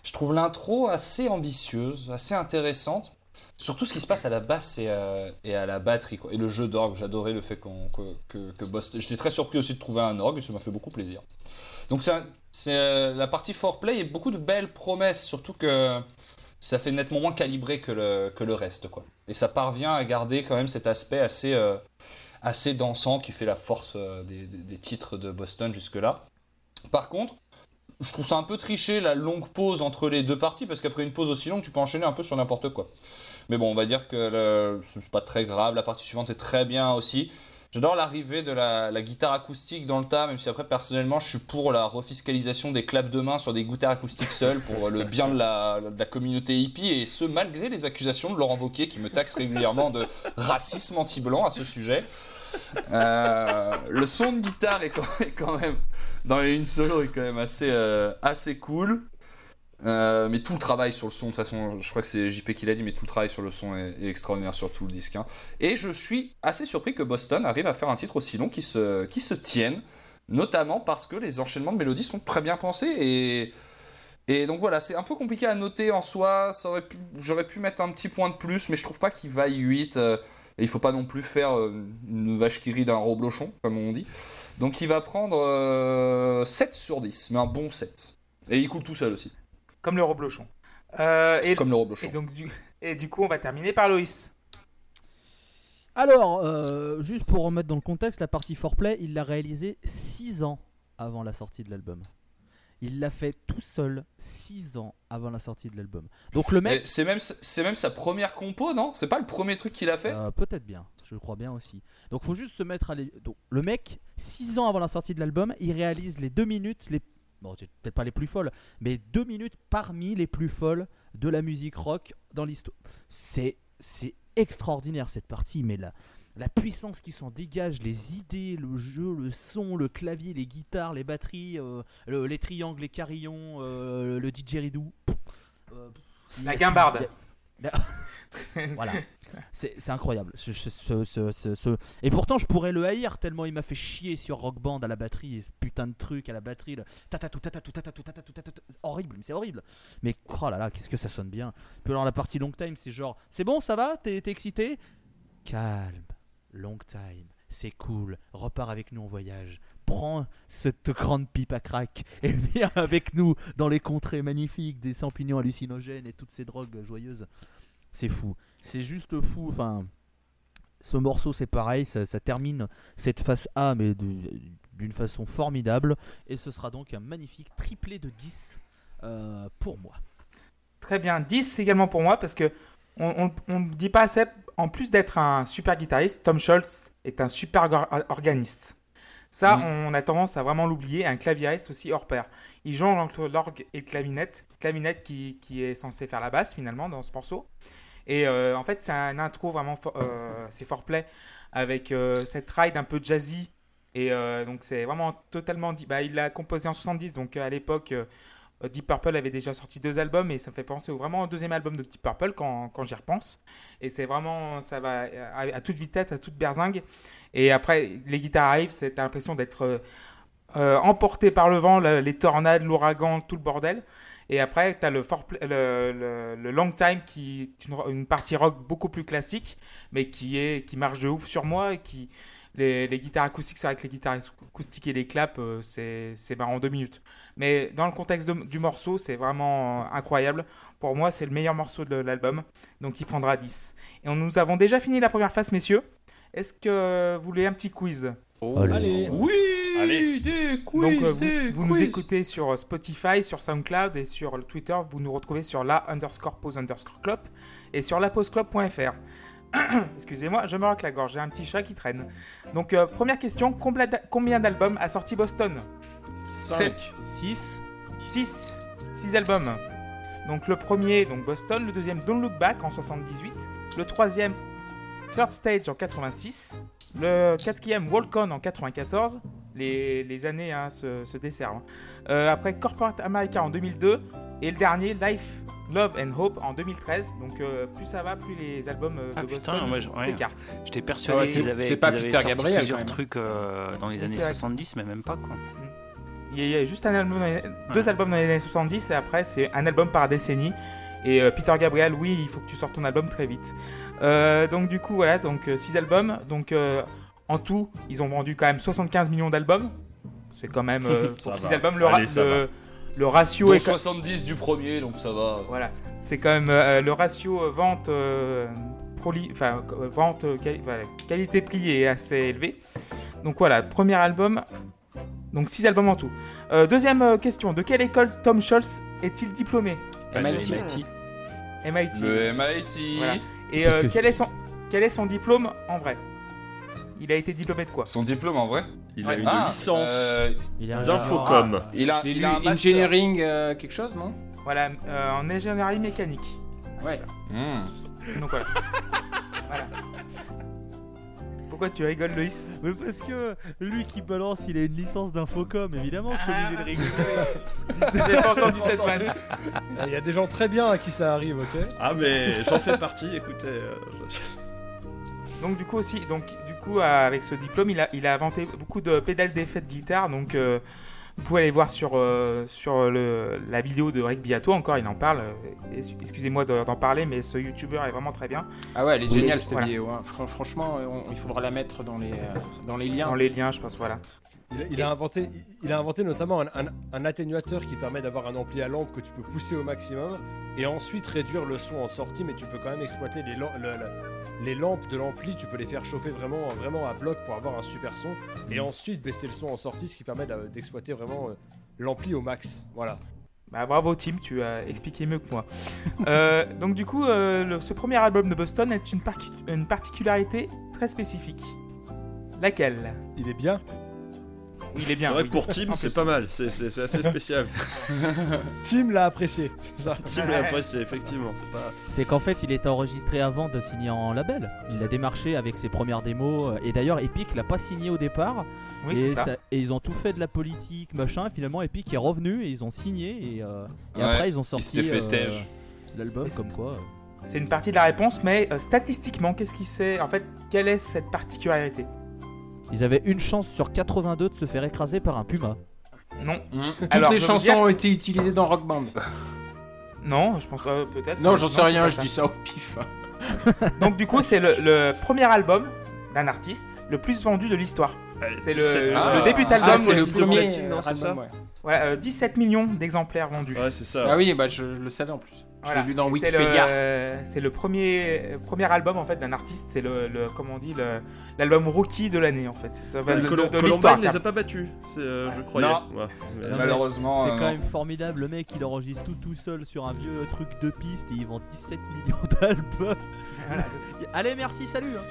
Je trouve l'intro assez ambitieuse, assez intéressante. surtout ce qui se passe à la basse et à, la batterie. Quoi. Et le jeu d'orgue, j'adorais le fait que, que, que Boston. J'étais très surpris aussi de trouver un orgue, ça m'a fait beaucoup plaisir. Donc c'est, euh, la partie foreplay et beaucoup de belles promesses, surtout que ça fait nettement moins calibré que le, reste. Quoi. Et ça parvient à garder quand même cet aspect assez, euh, assez dansant qui fait la force euh, des, titres de Boston jusque-là. Par contre, je trouve ça un peu triché la longue pause entre les deux parties parce qu'après une pause aussi longue, tu peux enchaîner un peu sur n'importe quoi. Mais bon, on va dire que c'est pas très grave. La partie suivante est très bien aussi. J'adore l'arrivée de la, guitare acoustique dans le tas, même si après personnellement je suis pour la refiscalisation des claps de main sur des guitares acoustiques seules pour le bien de la, communauté hippie et ce malgré les accusations de Laurent Wauquiez qui me taxe régulièrement de racisme anti-blanc à ce sujet. Euh, le son de guitare est quand, est quand même dans une solo est quand même assez, euh, assez cool. Euh, mais tout le travail sur le son, de toute façon, je crois que c'est JP qui l'a dit, mais tout le travail sur le son est, extraordinaire sur tout le disque. hein. Et je suis assez surpris que Boston arrive à faire un titre aussi long qui se, tienne, notamment parce que les enchaînements de mélodies sont très bien pensés. Et, donc voilà, c'est un peu compliqué à noter en soi. J'aurais pu mettre un petit point de plus, mais je trouve pas qu'il vaille 8. euh, et il faut pas non plus faire euh, une vache qui rit d'un roblochon, comme on dit. Donc il va prendre euh, 7 sur 10, mais un bon 7. Et il coule tout seul aussi, Comme le reblochon. Euh, et, comme le roblochon. et donc du, et du coup, on va terminer par Loïs. Alors, euh, juste pour remettre dans le contexte, la partie foreplay, il l'a réalisée 6 ans avant la sortie de l'album. Il l'a fait tout seul 6 ans avant la sortie de l'album. Donc le mec, C'est même, c'est même sa première compo, non? C'est pas le premier truc qu'il a fait? Euh, peut-être bien, je crois bien aussi. Donc faut juste se mettre à l'é- Donc le mec, 6 ans avant la sortie de l'album, il réalise les 2 minutes les bon, peut-être pas les plus folles, mais 2 minutes parmi les plus folles de la musique rock dans l'histoire. C'est c'est extraordinaire cette partie mais la la puissance qui s'en dégage, les idées, le jeu, le son, le clavier, les guitares, les batteries, euh, le- les triangles, les carillons, euh, le didgeridoo. Euh, La guimbarde. voilà. C'est incroyable. Ce- Et pourtant, je pourrais le haïr tellement il m'a fait chier sur Rock Band à la batterie. Ce putain de truc à la batterie. Tatatou, tatatou, c'est horrible. Mais oh là là, qu'est-ce que ça sonne bien. Puis alors, la partie long time, c'est genre C'est bon, ça va? T'es excité? Calme. Long time. C'est cool. Repars avec nous en voyage. Prends cette grande pipe à crack et viens avec nous dans les contrées magnifiques des champignons hallucinogènes et toutes ces drogues joyeuses. C'est fou. C'est juste fou. Enfin, ce morceau, c'est pareil. Ça, ça termine cette face A, mais d'une façon formidable. Et ce sera donc un magnifique triplé de 10 euh, pour moi. Très bien. 10 également pour moi parce que on ne dit pas assez. En plus d'être un super guitariste, Tom Scholz est un super or- organiste. Ça, on a tendance à vraiment l'oublier. Un claviériste aussi hors pair. Il joue entre l'orgue et le clavinette. Clavinette qui, qui est censé faire la basse finalement dans ce morceau. Et euh, en fait, c'est un intro vraiment, for- euh, c'est foreplay avec euh, cette ride un peu jazzy. Et donc c'est vraiment totalement. Bah, il l'a composé en 70, donc à l'époque. Deep Purple avait déjà sorti deux albums et ça me fait penser vraiment au deuxième album de Deep Purple quand, j'y repense. Et c'est vraiment, ça va à, toute vitesse, à toute berzingue. Et après, les guitares arrivent, c'est l'impression d'être emporté par le vent, le- les tornades, l'ouragan, tout le bordel. Et après, tu as le, long time qui est une, partie rock beaucoup plus classique, mais qui, est, qui marche de ouf sur moi et qui. Les, guitares acoustiques, c'est vrai que les guitares acoustiques et les claps, euh, c'est bah, en deux minutes. Mais dans le contexte du morceau, c'est vraiment euh, incroyable. Pour moi, c'est le meilleur morceau de l'album. Donc il prendra 10. Et on, nous avons déjà fini la première phase, messieurs. Est-ce que vous voulez un petit quiz? Allez. Oui Allez. des quiz, Donc euh, des vous, vous nous écoutez sur euh, Spotify, sur SoundCloud et sur le Twitter. Vous nous retrouvez sur la underscore pause underscore club et sur lapauseclub.fr. Excusez-moi, je me racle la gorge, j'ai un petit chat qui traîne. Donc euh, première question, combien d'a- combien d'albums a sorti Boston? 7. 6. 6. 6 albums. Donc le premier, donc Boston, le deuxième Don't Look Back en 78, le troisième Third Stage en 86, le quatrième Walk On en 94, les, les années hein, se, se desservent. hein. Euh, après Corporate America en 2002 et le dernier Life, Love and Hope en 2013. Donc euh, plus ça va, plus les albums euh, de Ah, Boston moi, je- ouais. s'écartent. J'étais persuadé Ouais, c'est- qu'ils avaient, c'est pas qu'ils avaient Peter sorti Gabriel, plusieurs trucs euh, dans les années c'est vrai. 70, mais même pas quoi. Il y a- il y a juste un album deux albums dans les années 70 et après c'est un album par décennie. Et euh, Peter Gabriel, oui, il faut que tu sortes ton album très vite. Euh, donc du coup, voilà, donc 6 albums. Donc euh, en tout, ils ont vendu quand même 75 millions d'albums. C'est quand même euh, pour 6 va. albums le, Allez, le, le ratio est 70 du premier, donc ça va. voilà, c'est quand même euh, le ratio euh, vente euh, proli- enfin euh, vente euh, quali- voilà, qualité prix est assez élevé. Donc voilà, premier album. Donc 6 albums en tout. Euh, deuxième euh, question, de quelle école Tom Scholz est-il diplômé? MIT. MIT. Le MIT. Voilà. Et euh, que- quel, est son, quel est son diplôme en vrai? Il a été diplômé de quoi? Son diplôme en vrai? Il a Ouais. une Ah, licence euh, Il est un d'infocom. il a, il a un engineering euh, quelque chose, non? Voilà, euh, en ingénierie mécanique. Ouais. Hmm. Donc voilà. voilà. Pourquoi tu rigoles, Loïs Mais parce que lui qui balance, il a une licence d'infocom, évidemment que je suis obligé de rigoler. J'ai pas entendu cette vanne. Il y a des gens très bien à qui ça arrive, ok Ah mais j'en fais partie, écoutez. euh, je- Donc du coup aussi, donc du coup euh, avec ce diplôme, il a, il a inventé beaucoup de pédales d'effet de guitare. Donc euh, vous pouvez aller voir sur euh, sur le, la vidéo de Rick Beato. Encore, il en parle. euh, Excusez-moi de- d'en parler, mais ce YouTuber est vraiment très bien. Ah ouais, elle est Oui, géniale cette voilà. vidéo. hein. Fran- franchement, euh, on- il faudra la mettre dans les, euh, dans les liens. Dans les liens, je pense. Voilà. Il a, il a inventé, il a inventé notamment un, un- un atténuateur qui permet d'avoir un ampli à lampe que tu peux pousser au maximum et ensuite réduire le son en sortie, mais tu peux quand même exploiter les, lam- le- le- les lampes de l'ampli, tu peux les faire chauffer vraiment, vraiment à bloc pour avoir un super son et ensuite baisser le son en sortie, ce qui permet d'exploiter vraiment euh, l'ampli au max. Voilà. Bah, bravo Tim, tu as expliqué mieux que moi. Euh, donc du coup, euh, le- ce premier album de Boston est une particularité très spécifique. Laquelle? Il est bien. Oui, il est bien. C'est vrai que pour Tim, c'est pas mal. C'est- assez spécial. Tim l'a apprécié. C'est ça. Tim l'a apprécié, effectivement. C'est pas. Qu'en fait, il était enregistré avant de signer en label. Il a démarché avec ses premières démos. euh, Et d'ailleurs, Epic l'a pas signé au départ. Oui, et, c'est ça. et ils ont tout fait de la politique, machin. Et finalement, Epic est revenu et ils ont signé. Et, euh, et Ouais, après, ils ont sorti euh, l'album c'est- comme quoi. euh, C'est une partie de la réponse, mais euh, statistiquement, qu'est-ce qui c'est En fait, quelle est cette particularité? Ils avaient une chance sur 82 de se faire écraser par un puma. Non. Hmm. Toutes Alors, les je chansons dire- ont été utilisées dans Rock Band. Non, je pense pas, peut-être. Non, j'en sais rien, je ça. dis ça au pif. Donc du coup, c'est le, le premier album d'un artiste le plus vendu de l'histoire. C'est le- 17 le début Ah, d'album, c'est le premier album, ça ouais. Voilà, euh, 17 millions d'exemplaires vendus. Ouais, c'est ça. Ah oui, bah je, je le savais en plus. Je Voilà. l'ai lu dans c'est Wikipédia. le, c'est le premier, premier album en fait d'un artiste. C'est le, le- comment on dit, l'album rookie de l'année en fait. Ça va de, Colom- de- de l'histoire. Columbine les a pas battus, euh, je croyais. Non. Ouais. Mais- Non, Malheureusement. C'est euh, quand non. même formidable, le mec il enregistre tout tout seul sur un vieux truc de piste et il vend 17 millions d'albums. Voilà. Allez merci, salut hein.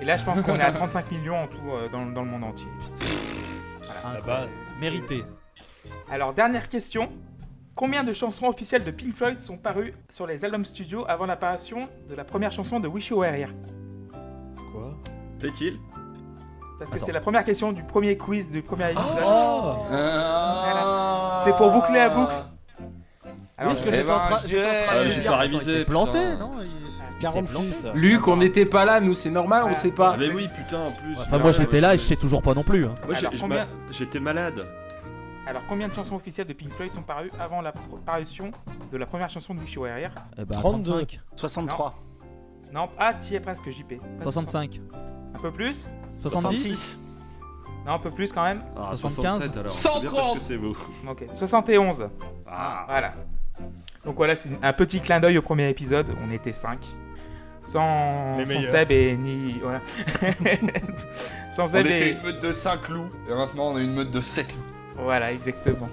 Et là, je pense qu'on est à 35 millions en tout euh, dans, dans le monde entier. Ah, La c'est base. Mérité. Alors, dernière question. Combien de chansons officielles de Pink Floyd sont parues sur les albums studio avant l'apparition de la première chanson de Wish You Were Here? Quoi? Plaît-il? Parce que Attends. c'est la première question du premier quiz du premier épisode. Oh Ah. C'est pour boucler la boucle. Alors, Parce que eh j'étais en ben, train j'étais en train Ah, de j'ai dire, pas révisé, il s'est planté, putain. non? Il- il s'est 46. planté. Luc, on n'était pas là, nous, c'est normal, on Voilà. sait pas. Ah, mais oui, putain, en plus. Enfin, moi j'étais là et je sais toujours pas non plus. hein. Moi, Alors, combien- j'étais malade. Alors, combien de chansons officielles de Pink Floyd sont parues avant la parution de la première chanson de Wish You Were Here Eh ben, 32. 35. 63. Non, ah, tu y es presque, JP. Pas 65. 60. Un peu plus? 70 Non, un peu plus quand même. Ah, 75. 67 alors. C'est bien parce 130. que c'est vous. Ok, 71. Ah. Voilà. Donc voilà, c'est un petit clin d'œil au premier épisode. On était 5. Sans, sans. Seb et ni. Voilà. sans On Seb était et. une meute de 5 loups, et maintenant on a une meute de 7 loups. Voilà, exactement.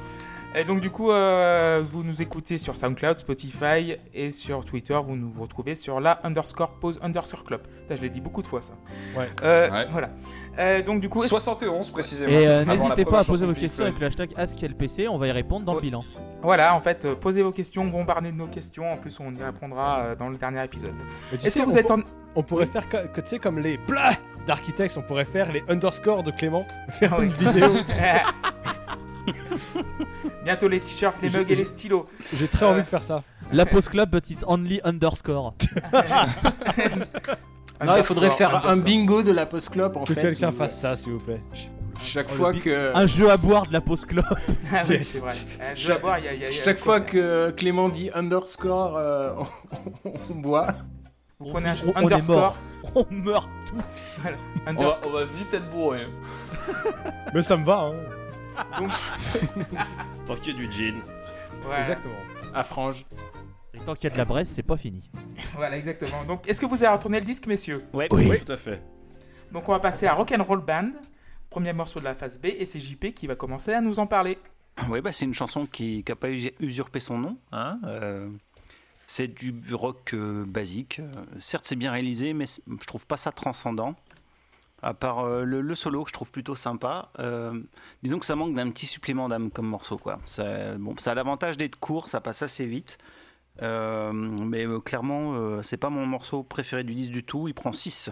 Et donc du coup, euh, vous nous écoutez sur SoundCloud, Spotify et sur Twitter, vous nous retrouvez sur la underscore pause underscore club. Putain, je l'ai dit beaucoup de fois ça. Ouais. Euh, Ouais. Voilà. Euh, donc du coup, est-ce- 71 précisément. Et euh, n'hésitez pas à poser vos questions avec le hashtag AskLPC, on va y répondre dans le bilan. voilà, en fait, euh, posez vos questions, bombardez de nos questions. En plus, on y répondra euh, dans le dernier épisode. Est-ce que vous on êtes en... On pourrait faire que, que, tu sais comme les blah d'architectes, on pourrait faire les underscores de Clément, faire Ah une vidéo. Bientôt les t-shirts, les mugs et les stylos. J'ai très envie de faire ça. La pause club, but it's only underscore. Non, il faudrait faire un bingo de la post-club en Que fait. quelqu'un où- fasse ça, s'il vous plaît. Chaque Oh, fois que. Un jeu à boire de la pause club. Ah oui, Yes. c'est vrai. Euh, je vais boire, il y a- il y a- il y a- Chaque fois que Clément dit underscore, euh, on, on boit. Vous prenez un on, on est underscore. mort. On meurt tous. On va, on va vite être bourré. Mais ça me va, hein. Tant qu'il y a du gin. Ouais, Exactement. À frange. Et tant qu'il y a de la Bresse, c'est pas fini. voilà, exactement. Donc, est-ce que vous avez retourné le disque, messieurs Ouais. Oui, tout à fait. Donc, on va passer à Rock'n'Roll Band, premier morceau de la phase B, et c'est JP qui va commencer à nous en parler. Oui, bah, c'est une chanson qui n'a pas usurpé son nom. hein, euh, c'est du rock euh, basique. Euh, certes, c'est bien réalisé, mais je trouve pas ça transcendant. À part euh, le, solo, que je trouve plutôt sympa. Euh, disons que ça manque d'un petit supplément d'âme comme morceau. Quoi. Ça, bon, ça a l'avantage d'être court, ça passe assez vite. Euh, mais clairement, c'est pas mon morceau préféré du disque du tout. Il prend 6.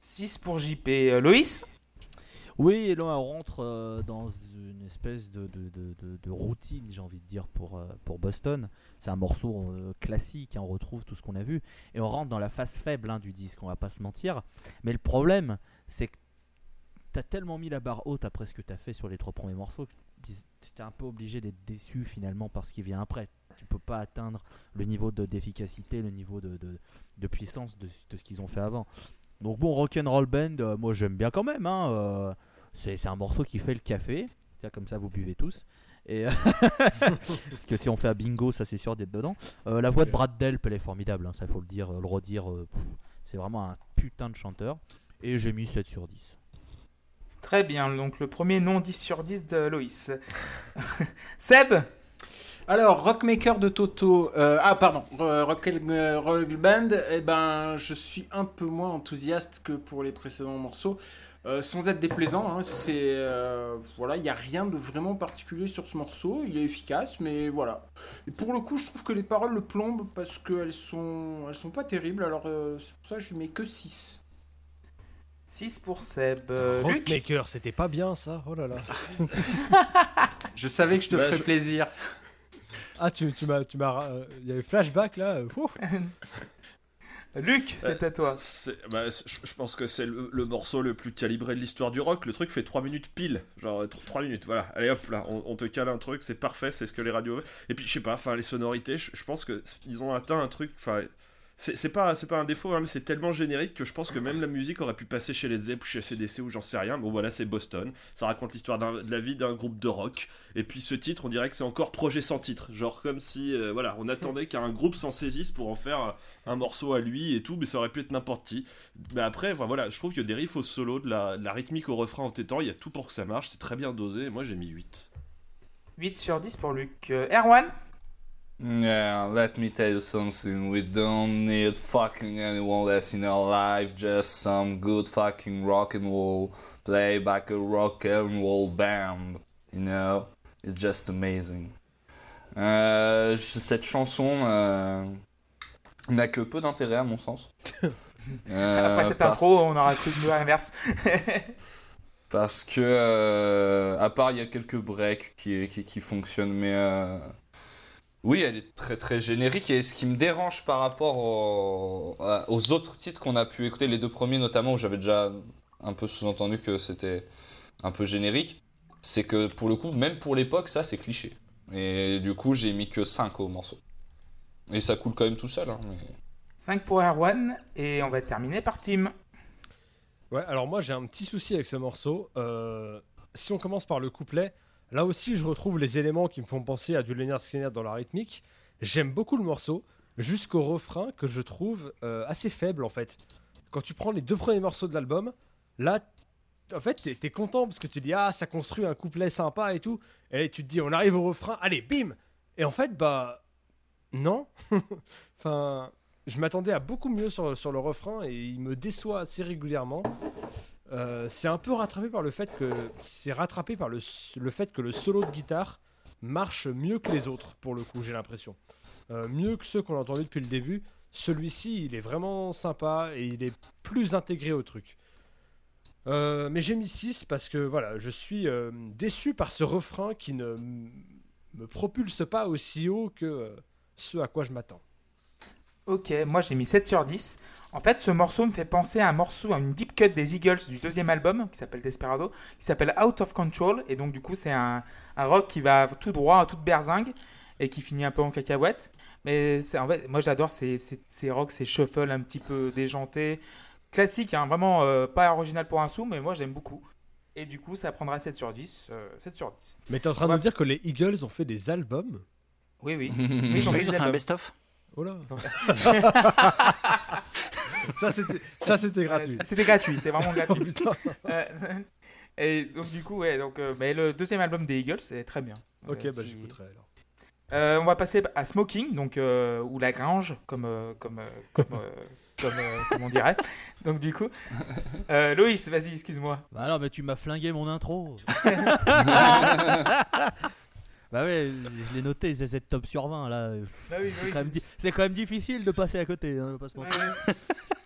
6 pour JP. Loïs? Oui, et là on rentre euh, dans une espèce de, routine, j'ai envie de dire, pour, euh, pour Boston. C'est un morceau euh, classique, hein, on retrouve tout ce qu'on a vu. Et on rentre dans la phase faible hein, du disque, on va pas se mentir. Mais le problème, c'est que t'as tellement mis la barre haute après ce que t'as fait sur les trois premiers morceaux que t'es un peu obligé d'être déçu finalement par ce qui vient après. Tu peux pas atteindre le niveau de- d'efficacité, le niveau de, de- puissance de, de ce qu'ils ont fait avant. Donc bon, Rock'n'Roll Band, moi j'aime bien quand même. hein, c'est un morceau qui fait le café. Tiens, comme ça vous buvez tous. Et Parce que si on fait un bingo, ça c'est sûr d'être dedans. Euh, la voix de Brad Delp, elle est formidable, hein, ça faut le dire, euh, le redire. euh, c'est vraiment un putain de chanteur. Et j'ai mis 7 sur 10. Très bien, donc le premier non 10 sur 10 de Loïs. Seb? Alors, Rockmaker de Toto. euh, ah, pardon, Ro- Rock, euh, Rock Band. Eh ben, je suis un peu moins enthousiaste que pour les précédents morceaux. Euh, sans être déplaisant, hein, c'est euh, voilà, il n'y a rien de vraiment particulier sur ce morceau. Il est efficace, mais voilà. Et pour le coup, je trouve que les paroles le plombent parce qu'elles sont, elles sont pas terribles. Alors euh, c'est pour ça que je lui mets que 6 6 pour Seb. Rockmaker, c'était pas bien ça Oh là là. Je savais que je te Bah, ferais je- plaisir. Ah, tu, tu m'as. tu m'as, euh, Il y avait flashback là. euh. Luc, c'est à toi. Bah, je pense que c'est le, le morceau le plus calibré de l'histoire du rock. Le truc fait 3 minutes pile. Genre 3 minutes, voilà. Allez hop là, on, on te cale un truc, c'est parfait, c'est ce que les radios. Et puis je sais pas, enfin les sonorités, je, je pense que c- ils ont atteint un truc. Enfin, c'est pas, pas un défaut, hein, mais c'est tellement générique que je pense que même la musique aurait pu passer chez les Zepp ou chez CDC ou j'en sais rien. Bon voilà, c'est Boston. Ça raconte l'histoire de la vie d'un groupe de rock. Et puis ce titre, on dirait que c'est encore projet sans titre. Genre comme si, euh, voilà, on attendait qu'un groupe s'en saisisse pour en faire un morceau à lui et tout, mais ça aurait pu être n'importe qui. Mais après, voilà, je trouve que des riffs au solo, de la, rythmique au refrain en tétant, il y a tout pour que ça marche, c'est très bien dosé, moi j'ai mis 8. 8 sur 10 pour Luc. Euh, Erwan? Yeah, let me tell you something. We don't need fucking anyone less in our life, just some good fucking rock and roll, play back a rock and roll band. You know, it's just amazing. Euh, cette chanson euh, n'a que peu d'intérêt à mon sens. Euh, Après cette parce- intro, on aura cru l'inverse. Parce que, euh, à part, il y a quelques breaks qui, qui, qui fonctionnent, mais euh, oui, elle est très très générique. Et ce qui me dérange par rapport au- aux autres titres qu'on a pu écouter, les deux premiers notamment, où j'avais déjà un peu sous-entendu que c'était un peu générique, c'est que pour le coup, même pour l'époque, ça c'est cliché. Et du coup, j'ai mis que 5 au morceau. Et ça coule quand même tout seul. hein, mais- 5 pour Erwan. Et on va terminer par Tim. Ouais, alors moi j'ai un petit souci avec ce morceau. Euh, si on commence par le couplet, là aussi je retrouve les éléments qui me font penser à du Leonard Skinner dans la rythmique. J'aime beaucoup le morceau, jusqu'au refrain que je trouve euh, assez faible en fait. Quand tu prends les deux premiers morceaux de l'album, là, en fait t'es es content parce que tu dis ah ça construit un couplet sympa et tout. Et tu te dis on arrive au refrain, allez bim Et en fait bah non. enfin, je m'attendais à beaucoup mieux sur, sur le refrain et il me déçoit assez régulièrement. Euh, c'est un peu rattrapé par le fait que c'est rattrapé par le, le fait que le solo de guitare marche mieux que les autres pour le coup j'ai l'impression. Euh, mieux que ceux qu'on a entendus depuis le début. Celui-ci il est vraiment sympa et il est plus intégré au truc. Euh, mais j'ai mis 6 parce que voilà je suis déçu par ce refrain qui ne me propulse pas aussi haut que ce à quoi je m'attends Ok, moi j'ai mis 7 sur 10. En fait, ce morceau me fait penser à un morceau, à une deep cut des Eagles du deuxième album, qui s'appelle Desperado, qui s'appelle Out of Control. Et donc, du coup, c'est un, un rock qui va tout droit, toute berzingue, et qui finit un peu en cacahuète. Mais c'est- en fait, moi j'adore ces, ces, ces rocks, ces shuffles un petit peu déjantés. Classique, hein, vraiment euh, pas original pour un sou, mais moi j'aime beaucoup. Et du coup, ça prendra 7 sur 10. euh, 7 sur 10. Mais t'es en train de me dire que les Eagles ont fait des albums? Oui, oui. Oui, Ils ont fait fait un albums. best-of Oh là Ils ont- Ça c'était ça c'était gratuit. C'était gratuit, c'est vraiment Oh gratuit. putain. Euh, et donc du coup, ouais, donc, euh, mais le deuxième album des Eagles, c'est très bien. Ok, Euh, bah si- j'écouterai alors. Euh, on va passer à Smoking, donc euh, ou la Grange, comme euh, comme euh, comme euh, comme, euh, comme on dirait. Donc du coup, euh, Loïs, vas-y, excuse-moi. Bah non, mais tu m'as flingué mon intro. Bah ouais, je l'ai noté, ZZ top sur 20 là. Bah oui, C'est quand, di- quand même difficile de passer à côté. hein.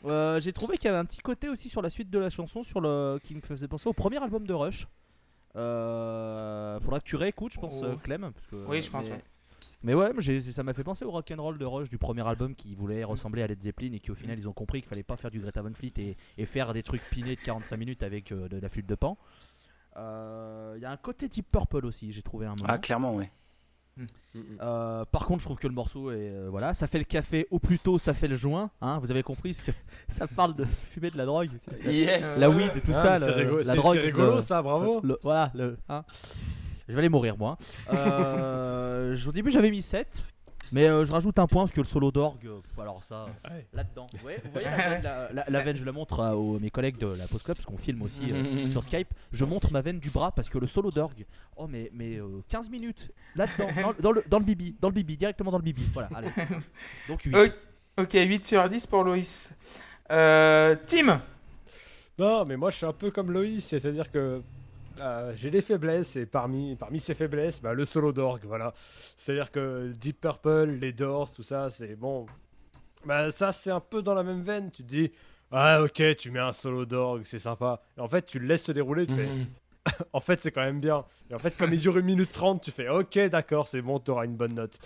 Euh, J'ai trouvé qu'il y avait un petit côté aussi sur la suite de la chanson sur le... qui me faisait penser au premier album de Rush. Euh, faudra que tu réécoutes, je pense, Oh. Clem. parce que, Oui, je pense, Mais, ouais. mais ouais, j'ai- ça m'a fait penser au rock'n'roll de Rush du premier album qui voulait ressembler à Led Zeppelin et qui au final ils ont compris qu'il fallait pas faire du Greta Van Fleet et, et faire des trucs pinés de 45 minutes avec euh, de la flûte de pan. Euh, Il y a un côté Deep Purple aussi, j'ai trouvé un moment. Ah, clairement, oui. Euh, par contre, je trouve que le morceau est euh, voilà, ça fait le café au plus tôt, ça fait le joint. Hein, vous avez compris ce que ça parle de fumer de la drogue, Yes. la weed et tout Ah, ça, le- rigolo, la drogue. c'est rigolo le- ça, bravo. le- voilà, le, hein. je vais aller mourir moi. Euh, au début, j'avais mis 7, mais euh, je rajoute un point parce que le solo d'orgue, euh, alors ça, Ouais. là-dedans. Ouais, vous voyez la veine, la, la- la veine, je la montre à aux- mes collègues de la Post Club parce qu'on filme aussi euh, sur Skype. Je montre ma veine du bras parce que le solo d'orgue, oh mais, mais euh, 15 minutes là-dedans, dans, dans le, dans le bibi, dans le bibi, directement dans le bibi. Voilà, allez. Donc 8. Ok, ok, 8 sur 10 pour Loïs. Euh, Tim Non, mais moi je suis un peu comme Loïs, c'est-à-dire que euh, j'ai des faiblesses et parmi, parmi ces faiblesses, bah, le solo d'orgue, voilà. C'est-à-dire que Deep Purple, les Doors, tout ça, c'est bon. Bah, ça, c'est un peu dans la même veine. Tu te dis, ah ok, tu mets un solo d'orgue, c'est sympa. Et en fait, tu le laisses se dérouler, tu fais, en fait, c'est quand même bien. Et en fait, comme il dure une minute 30, tu fais, ok, d'accord, c'est bon, t'auras une bonne note.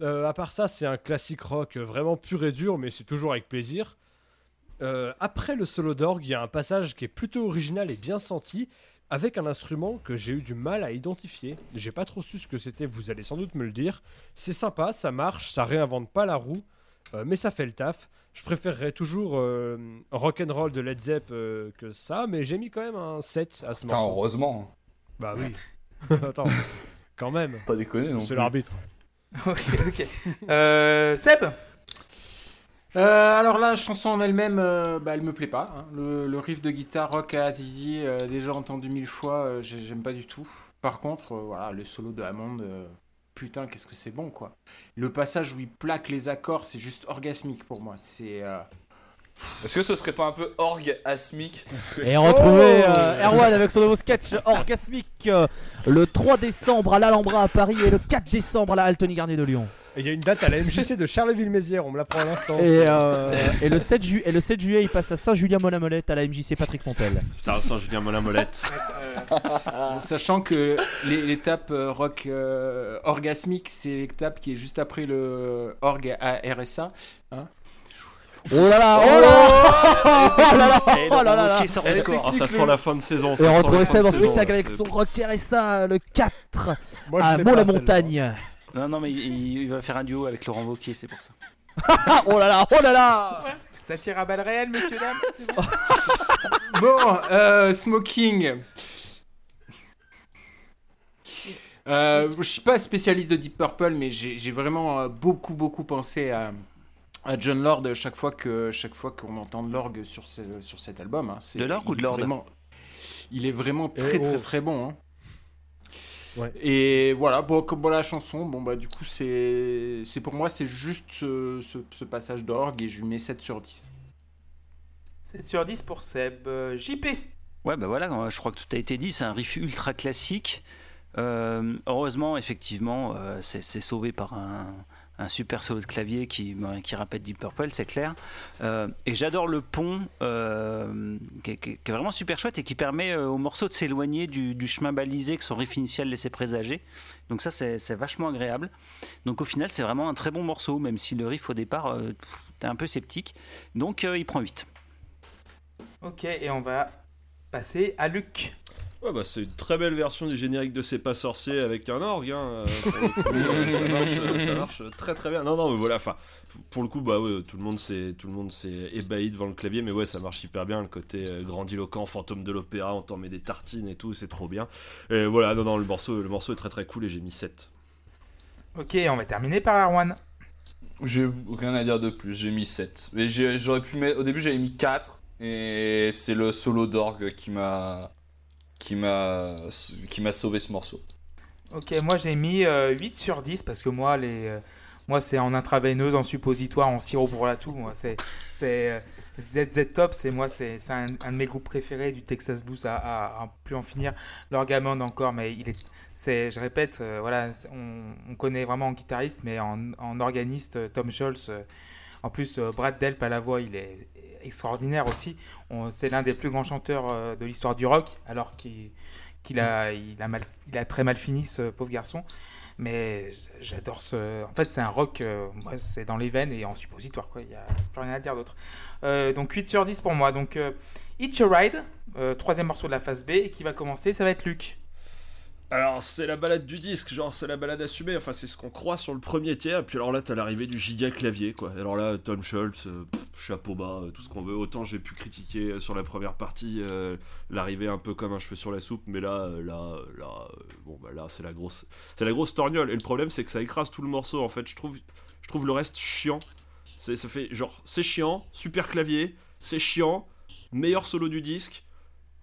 Euh, à part ça, c'est un classique rock vraiment pur et dur, mais c'est toujours avec plaisir. Euh, après le solo d'orgue, il y a un passage qui est plutôt original et bien senti, avec un instrument que j'ai eu du mal à identifier. J'ai pas trop su ce que c'était, vous allez sans doute me le dire. C'est sympa, ça marche, ça réinvente pas la roue, euh, mais ça fait le taf. Je préférerais toujours euh, Rock'n'Roll de Led Zepp euh, que ça, mais j'ai mis quand même un 7 à ce Putain, morceau. heureusement. Bah oui. Attends, quand même. Pas déconner non C'est l'arbitre. Ok, ok. Euh, Seb? Euh, alors la chanson en elle-même, euh, bah, elle me plaît pas. hein. Le, le riff de guitare rock à Azizi, euh, déjà entendu mille fois, euh, j'ai- j'aime pas du tout. Par contre, euh, voilà, le solo de Hammond, euh, putain, qu'est-ce que c'est bon, quoi. Le passage où il plaque les accords, c'est juste orgasmique pour moi. C'est euh, Est-ce que ce serait pas un peu orgasmique Et retrouver euh, Erwan avec son nouveau sketch orgasmique euh, le 3 décembre à l'Alhambra à Paris et le 4 décembre à la Altony Garnier de Lyon. Et il y a une date à la MJC de Charleville-Mézières, on me l'apprend à l'instant. Et, euh, et, le 7 ju- et le 7 juillet, il passe à Saint-Julien-Monamolette à la MJC Patrick Montel. Putain, ça, Julien Molin-Molette. Euh, Sachant que l'é- l'étape euh, rock euh, orgasmique, c'est l'étape qui est juste après le org à RSA. Oh là là, oh là Oh là là, Et oh là là des scores. Ah, ça sent la fin de saison. Et ça on retrouve de en saison, spectacle avec son rock RSA le 4 Moi, je à l'ai Non, non, mais il, il va faire un duo avec Laurent Wauquiez, c'est pour ça. Oh là là, oh là là ça tire à balles réelles, messieurs, dames bon Bon, euh, Smoking. Euh, je suis pas spécialiste de Deep Purple, mais j'ai vraiment euh, beaucoup beaucoup pensé à, à John Lord chaque fois que chaque fois qu'on entend de l'orgue sur ce- sur cet album. hein. C'est- De l'orgue ou de vraiment- Il est vraiment très très oh. très bon. hein. Ouais. Et voilà, bon, comme bon, la chanson, bon bah du coup c'est pour moi c'est juste ce, ce- ce passage d'orgue et je lui mets 7 sur 10. 7 sur 10 pour Seb. Euh, JP Ouais, bah voilà, je crois que tout a été dit. C'est un riff ultra classique. Euh, heureusement, effectivement, euh, c'est sauvé par un, un super solo de clavier qui, bah, qui rappelle Deep Purple, c'est clair. Euh, et j'adore le pont, euh, qui, est- vraiment super chouette et qui permet euh, au morceau de s'éloigner du, chemin balisé que son riff initial laissait présager. Donc ça, c'est vachement agréable. Donc au final, c'est vraiment un très bon morceau, même si le riff au départ, euh, t'es un peu sceptique. Donc il prend 8. Ok, et on va passer à Luc. Ouais, bah, c'est une très belle version du générique de C'est pas sorcier avec un orgue. Hein, euh, ça, marche, euh, ça marche très très bien. Non, non, mais voilà, enfin, pour le coup, bah ouais, tout le monde s'est tout le monde s'est ébahi devant le clavier, mais ouais, ça marche hyper bien. Le côté euh, grandiloquent, fantôme de l'opéra, on t'en met des tartines et tout, c'est trop bien. Et voilà, non, non, le morceau, le morceau est très très cool et j'ai mis 7. Ok, on va terminer par Erwan. J'ai rien à dire de plus, j'ai mis 7. Mais j'ai- j'aurais pu mettre. Au début, j'avais mis 4. Et c'est le solo d'orgue qui m'a. Qui m'a. sauvé ce morceau. Ok, moi j'ai mis euh, 8 sur 10 parce que moi, les, euh, moi c'est en intraveineuse, en suppositoire, en sirop pour la toux. Moi, c'est euh, ZZ Top, c'est moi, c'est un, un de mes groupes préférés du Texas Blues à, à- à plus en finir. L'Orgamond encore, mais il est, c'est, je répète, euh, voilà, on, on connaît vraiment en guitariste, mais en, en organiste, euh, Tom Scholz. en plus, Brad Delp à la voix, il est extraordinaire aussi. C'est l'un des plus grands chanteurs euh, de l'histoire du rock, alors qu'il a, très mal fini, ce pauvre garçon. Mais j'adore ce. En fait, c'est un rock, euh, moi, c'est dans les veines et en suppositoire, quoi. Il n'y a plus rien à dire d'autre. Euh, donc 8 sur 10 pour moi. Donc, Hitch a Ride, troisième morceau de la phase B, et qui va commencer, ça va être Luc. Alors, c'est la balade du disque, genre, c'est la balade assumée, enfin, c'est ce qu'on croit sur le premier tiers, puis alors là, t'as l'arrivée du giga clavier, quoi. Alors là, Tom Schultz, euh, chapeau bas, euh, tout ce qu'on veut. Autant j'ai pu critiquer euh, sur la première partie l'arrivée un peu comme un cheveu sur la soupe, mais là, là, là, bon, bah là, c'est la grosse, c'est la grosse torgnole. Et le problème, c'est que ça écrase tout le morceau, en fait. Je trouve, je trouve le reste chiant. Ça fait genre, c'est chiant, super clavier, c'est chiant, meilleur solo du disque.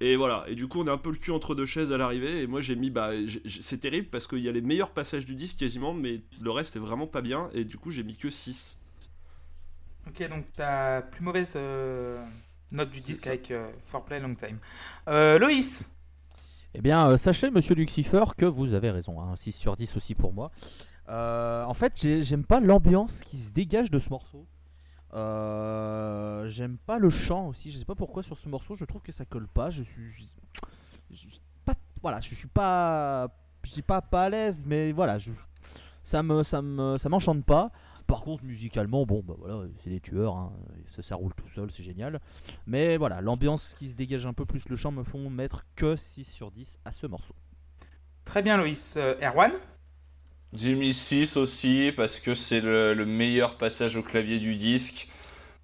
Et voilà, et du coup on est un peu le cul entre deux chaises à l'arrivée, et moi j'ai mis, bah c'est terrible parce qu'il y a les meilleurs passages du disque quasiment, mais le reste est vraiment pas bien, et du coup j'ai mis que 6. Ok, donc ta plus mauvaise euh, note du disque ça. avec euh, For Play Long Time. Euh, Loïs Eh bien, euh, sachez, monsieur Lucifer, que vous avez raison. hein, 6 sur 10 aussi pour moi. Euh, en fait, j'ai- j'aime pas l'ambiance qui se dégage de ce morceau. Euh, j'aime pas le chant aussi. Je sais pas pourquoi sur ce morceau, je trouve que ça colle pas. Je suis, suis pas, voilà, je suis pas, je dis pas pas à l'aise, mais voilà, je, ça me, ça me, ça m'enchante pas. Par contre, musicalement, bon, bah voilà, c'est des tueurs, hein, ça, ça roule tout seul, c'est génial. Mais voilà, l'ambiance qui se dégage un peu plus le chant me font mettre que 6 sur 10 à ce morceau. Très bien, Loïs. Euh, Erwan J'ai mis 6 aussi parce que c'est le, le meilleur passage au clavier du disque.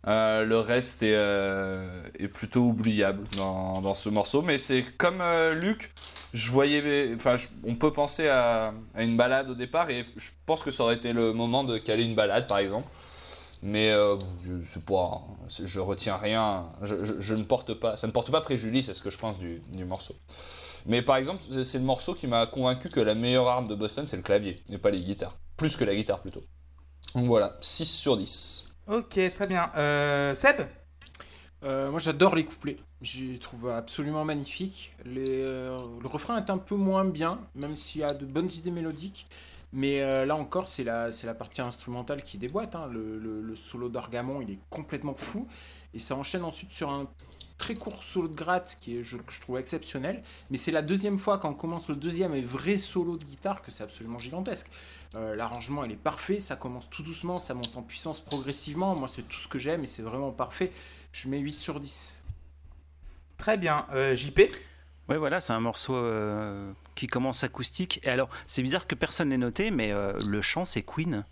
Euh, le reste est, euh, est plutôt oubliable dans, dans ce morceau. Mais c'est comme euh, Luc, je voyais. On peut penser à, à une balade au départ et je pense que ça aurait été le moment de caler une balade par exemple. Mais je pas, c'est- je retiens rien. Je, ne porte pas, ça ne porte pas préjudice à ce que je pense du, du morceau. Mais par exemple, c'est- le morceau qui m'a convaincu que la meilleure arme de Boston, c'est le clavier, et pas les guitares. Plus que la guitare, plutôt. Donc voilà, 6 sur 10. Ok, très bien. Euh, Seb? Euh, moi j'adore les couplets, je les trouve absolument magnifiques. Les, euh, le refrain est un peu moins bien, même s'il y a de bonnes idées mélodiques. Mais euh, là encore, c'est la, c'est la partie instrumentale qui déboîte. hein. Le, le- le solo d'Argamon, il est complètement fou. Et ça enchaîne ensuite sur un très court solo de gratte qui est, je, que je trouve exceptionnel. Mais c'est la deuxième fois quand on commence le deuxième et vrai solo de guitare que c'est absolument gigantesque. Euh, L'arrangement, il est parfait. Ça commence tout doucement, ça monte en puissance progressivement. Moi, c'est tout ce que j'aime et c'est vraiment parfait. Je mets 8 sur 10. Très bien. Euh, JP Ouais, voilà, c'est un morceau euh, qui commence acoustique. Et alors, c'est bizarre que personne n'ait noté, mais euh, le chant, c'est Queen.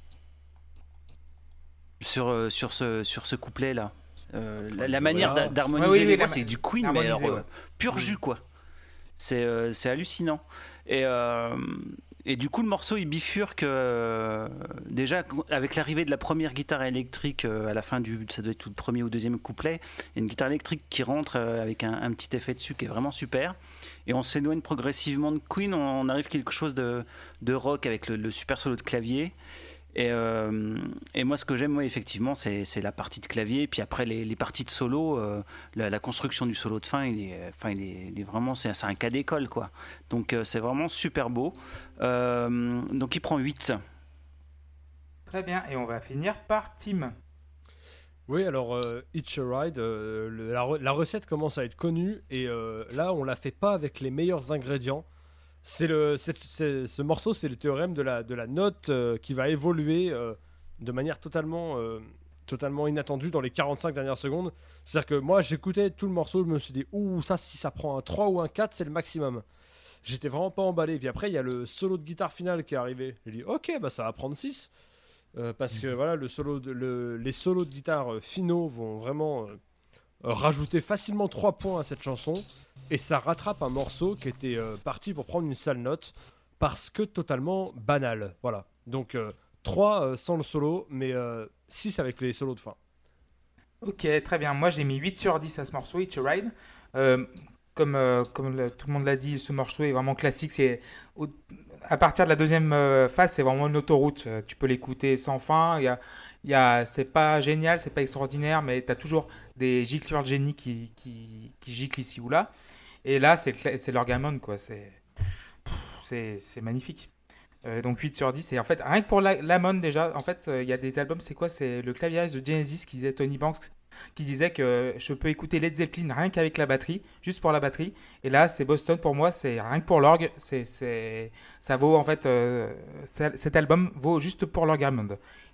Sur, sur ce, sur ce couplet-là. Euh, la, la manière d'harmoniser Ouais, oui, oui, les voix, c'est du Queen, mais alors, ouais. euh, pur Mm. jus, quoi. C'est euh, c'est hallucinant. Et, euh, et du coup, le morceau, il bifurque déjà avec l'arrivée de la première guitare électrique à la fin du, ça doit être tout le premier ou deuxième couplet, il y a une guitare électrique qui rentre avec un, un petit effet dessus qui est vraiment super. Et on s'éloigne progressivement de Queen, on, on arrive quelque chose de, de rock avec le, le super solo de clavier. Et, euh, et moi, ce que j'aime, effectivement, c'est la partie de clavier. Puis après, les, les parties de solo, euh, la, la construction du solo de fin, il est, enfin, il est, il est vraiment, c'est un cas d'école, quoi. Donc, euh, c'est vraiment super beau. Euh, donc, il prend 8. Très bien, et on va finir par Tim. Oui, alors euh, Hitch a Ride, euh, le- la, la recette commence à être connue et euh, là on la fait pas avec les meilleurs ingrédients. C'est le, ce morceau, c'est le théorème de la, de la note euh, qui va évoluer euh, de manière totalement, euh, totalement inattendue dans les 45 dernières secondes. C'est-à-dire que moi j'écoutais tout le morceau, je me suis dit, ouh, ça si ça prend un 3 ou un 4, c'est le maximum. J'étais vraiment pas emballé. Puis après, il y a le solo de guitare final qui est arrivé. J'ai dit, ok, bah ça va prendre 6. Euh, parce que voilà, le solo de- le- les solos de guitare finaux vont vraiment rajouter facilement 3 points à cette chanson. Et ça rattrape un morceau qui était euh, parti pour prendre une sale note parce que totalement banal. Voilà. Donc 3 sans le solo, mais 6 avec les solos de fin. Ok, très bien. Moi, j'ai mis 8 sur 10 à ce morceau, It's a Ride. Euh, comme euh, comme tout le monde l'a dit, ce morceau est vraiment classique. C'est à partir de la deuxième euh, phase, c'est vraiment une autoroute. Euh, tu peux l'écouter sans fin. Il y a, y a, c'est pas génial, c'est pas extraordinaire, mais tu as toujours des giclures de génie qui, qui, qui giclent ici ou là. Et là, c'est l'orgamon, quoi. C'est magnifique. Euh, donc 8 sur 10. Et en fait, rien que pour la- l'Amon déjà, en fait, euh, il y a des albums, c'est quoi? C'est le claviériste de Genesis qui disait Tony Banks, qui disait que je peux écouter Led Zeppelin rien qu'avec la batterie, juste pour la batterie. Et là, c'est Boston pour moi, c'est rien que pour l'orgue, c'est, ça vaut en fait, euh, cet album vaut juste pour l'orgue.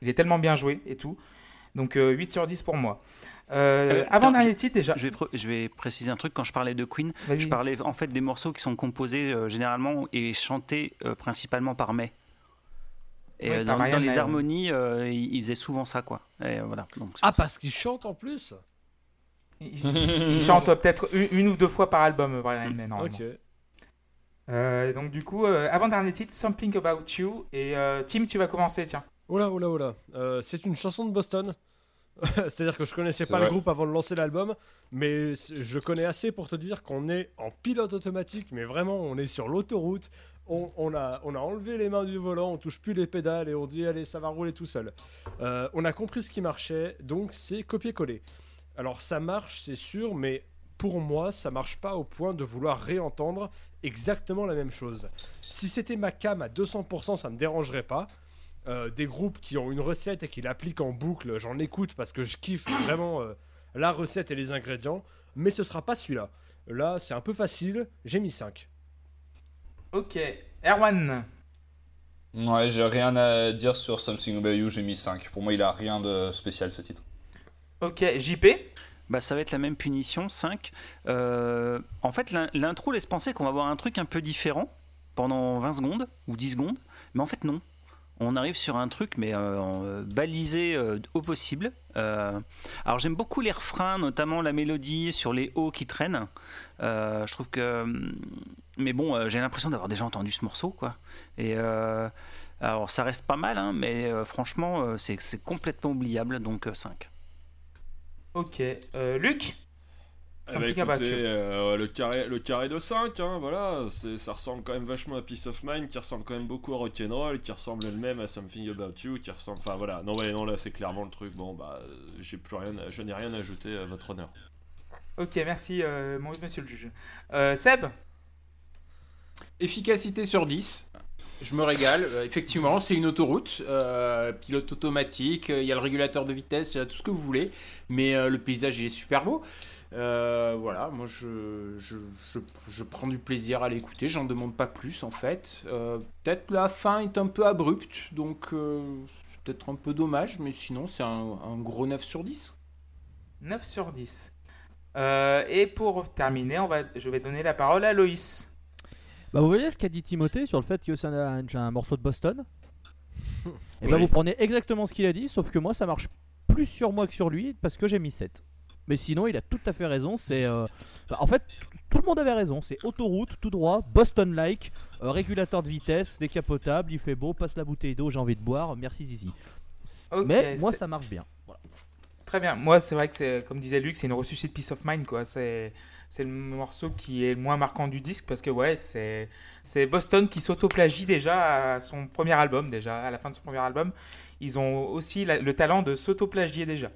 Il est tellement bien joué et tout. Donc euh, 8 sur 10 pour moi. Euh, Euh, avant dernier titre déjà. Je vais, pr- je vais préciser un truc quand je parlais de Queen. Je parlais en fait des morceaux qui sont composés euh, généralement et chantés euh, principalement par May. Et Ouais, par dans, les harmonies, euh, il, il faisait souvent ça, quoi. Et voilà. Donc, c'est Ah, parce qu'il chante en plus Il, il chante peut-être une, une ou deux fois par album, Brian May, normalement. Euh, donc du coup, euh, avant dernier titre, Something About You. Et euh, Tim, tu vas commencer, tiens. Oula, oula, oula. Euh, c'est une chanson de Boston. C'est-à-dire que je connaissais pas vrai. le groupe avant de lancer l'album, mais je connais assez pour te dire qu'on est en pilote automatique, mais vraiment, on est sur l'autoroute. On, on a, on a enlevé les mains du volant, on touche plus les pédales et on dit allez, ça va rouler tout seul. Euh, on a compris ce qui marchait, donc c'est copier-coller. Alors ça marche, c'est sûr, mais pour moi, ça marche pas au point de vouloir réentendre exactement la même chose. Si c'était ma cam à 200%, ça me dérangerait pas. Euh, des groupes qui ont une recette et qui l'appliquent en boucle, j'en écoute parce que je kiffe vraiment euh, la recette et les ingrédients, mais ce sera pas celui-là. Là, c'est un peu facile, j'ai mis 5. Ok. Erwan. Ouais, j'ai rien à dire sur Something About You, j'ai mis 5. Pour moi, il a rien de spécial ce titre. Ok. JP. Bah, ça va être la même punition, 5. Euh, en fait, l'in- l'intro laisse penser qu'on va avoir un truc un peu différent pendant 20 secondes ou 10 secondes, mais en fait, non. On arrive sur un truc, mais euh, euh, balisé euh, au possible. Alors, j'aime beaucoup les refrains, notamment la mélodie sur les hauts qui traînent. Je trouve que. hum, Mais bon, j'ai l'impression d'avoir déjà entendu ce morceau, quoi. Et. alors, ça reste pas mal, hein, mais franchement, c'est complètement oubliable, donc euh, 5. Ok. Luc? Eh ben, Something About écoutez, You. euh, le, carré, le carré de 5, hein, voilà, c'est- ça ressemble quand même vachement à Peace of Mind, qui ressemble quand même beaucoup à Rock'n'Roll, qui ressemble elle-même à Something About You, qui ressemble. Enfin voilà, non, ouais, non là c'est clairement le truc, bon bah, j'ai plus rien, je n'ai rien à ajouter à votre honneur. Ok, merci, euh, mon- monsieur le juge. Euh, Seb? Efficacité sur 10. Je me régale. Euh, effectivement, c'est une autoroute, euh, pilote automatique, euh, il y a le régulateur de vitesse, il y a tout ce que vous voulez. Mais euh, le paysage, il est super beau. Euh, voilà, moi je, je, je, je prends du plaisir à l'écouter, j'en demande pas plus en fait. Euh, peut-être la fin est un peu abrupte, donc euh, c'est peut-être un peu dommage, mais sinon c'est un, un gros 9 sur 10. 9 sur 10. Euh, et pour terminer, on va, je vais donner la parole à Loïs. Bah, vous voyez ce qu'a dit Timothée sur le fait que c'est un, un morceau de Boston? Et bah, Oui. vous prenez exactement ce qu'il a dit, sauf que moi ça marche plus sur moi que sur lui parce que j'ai mis 7. Mais sinon, il a tout à fait raison. C'est euh, En fait, tout le monde avait raison. C'est autoroute, tout droit, Boston-like, euh, régulateur de vitesse, décapotable, il fait beau, passe la bouteille d'eau, j'ai envie de boire, merci Zizi. Mais moi ça marche bien. Voilà. Très bien. Moi, c'est vrai que c'est, comme disait Luc, c'est une ressuscite Peace of Mind, quoi. C'est, c'est le morceau qui est le moins marquant du disque parce que, ouais, c'est, c'est Boston qui s'autoplagie déjà à son premier album, déjà, à la fin de son premier album. Ils ont aussi la- le talent de s'autoplagier déjà.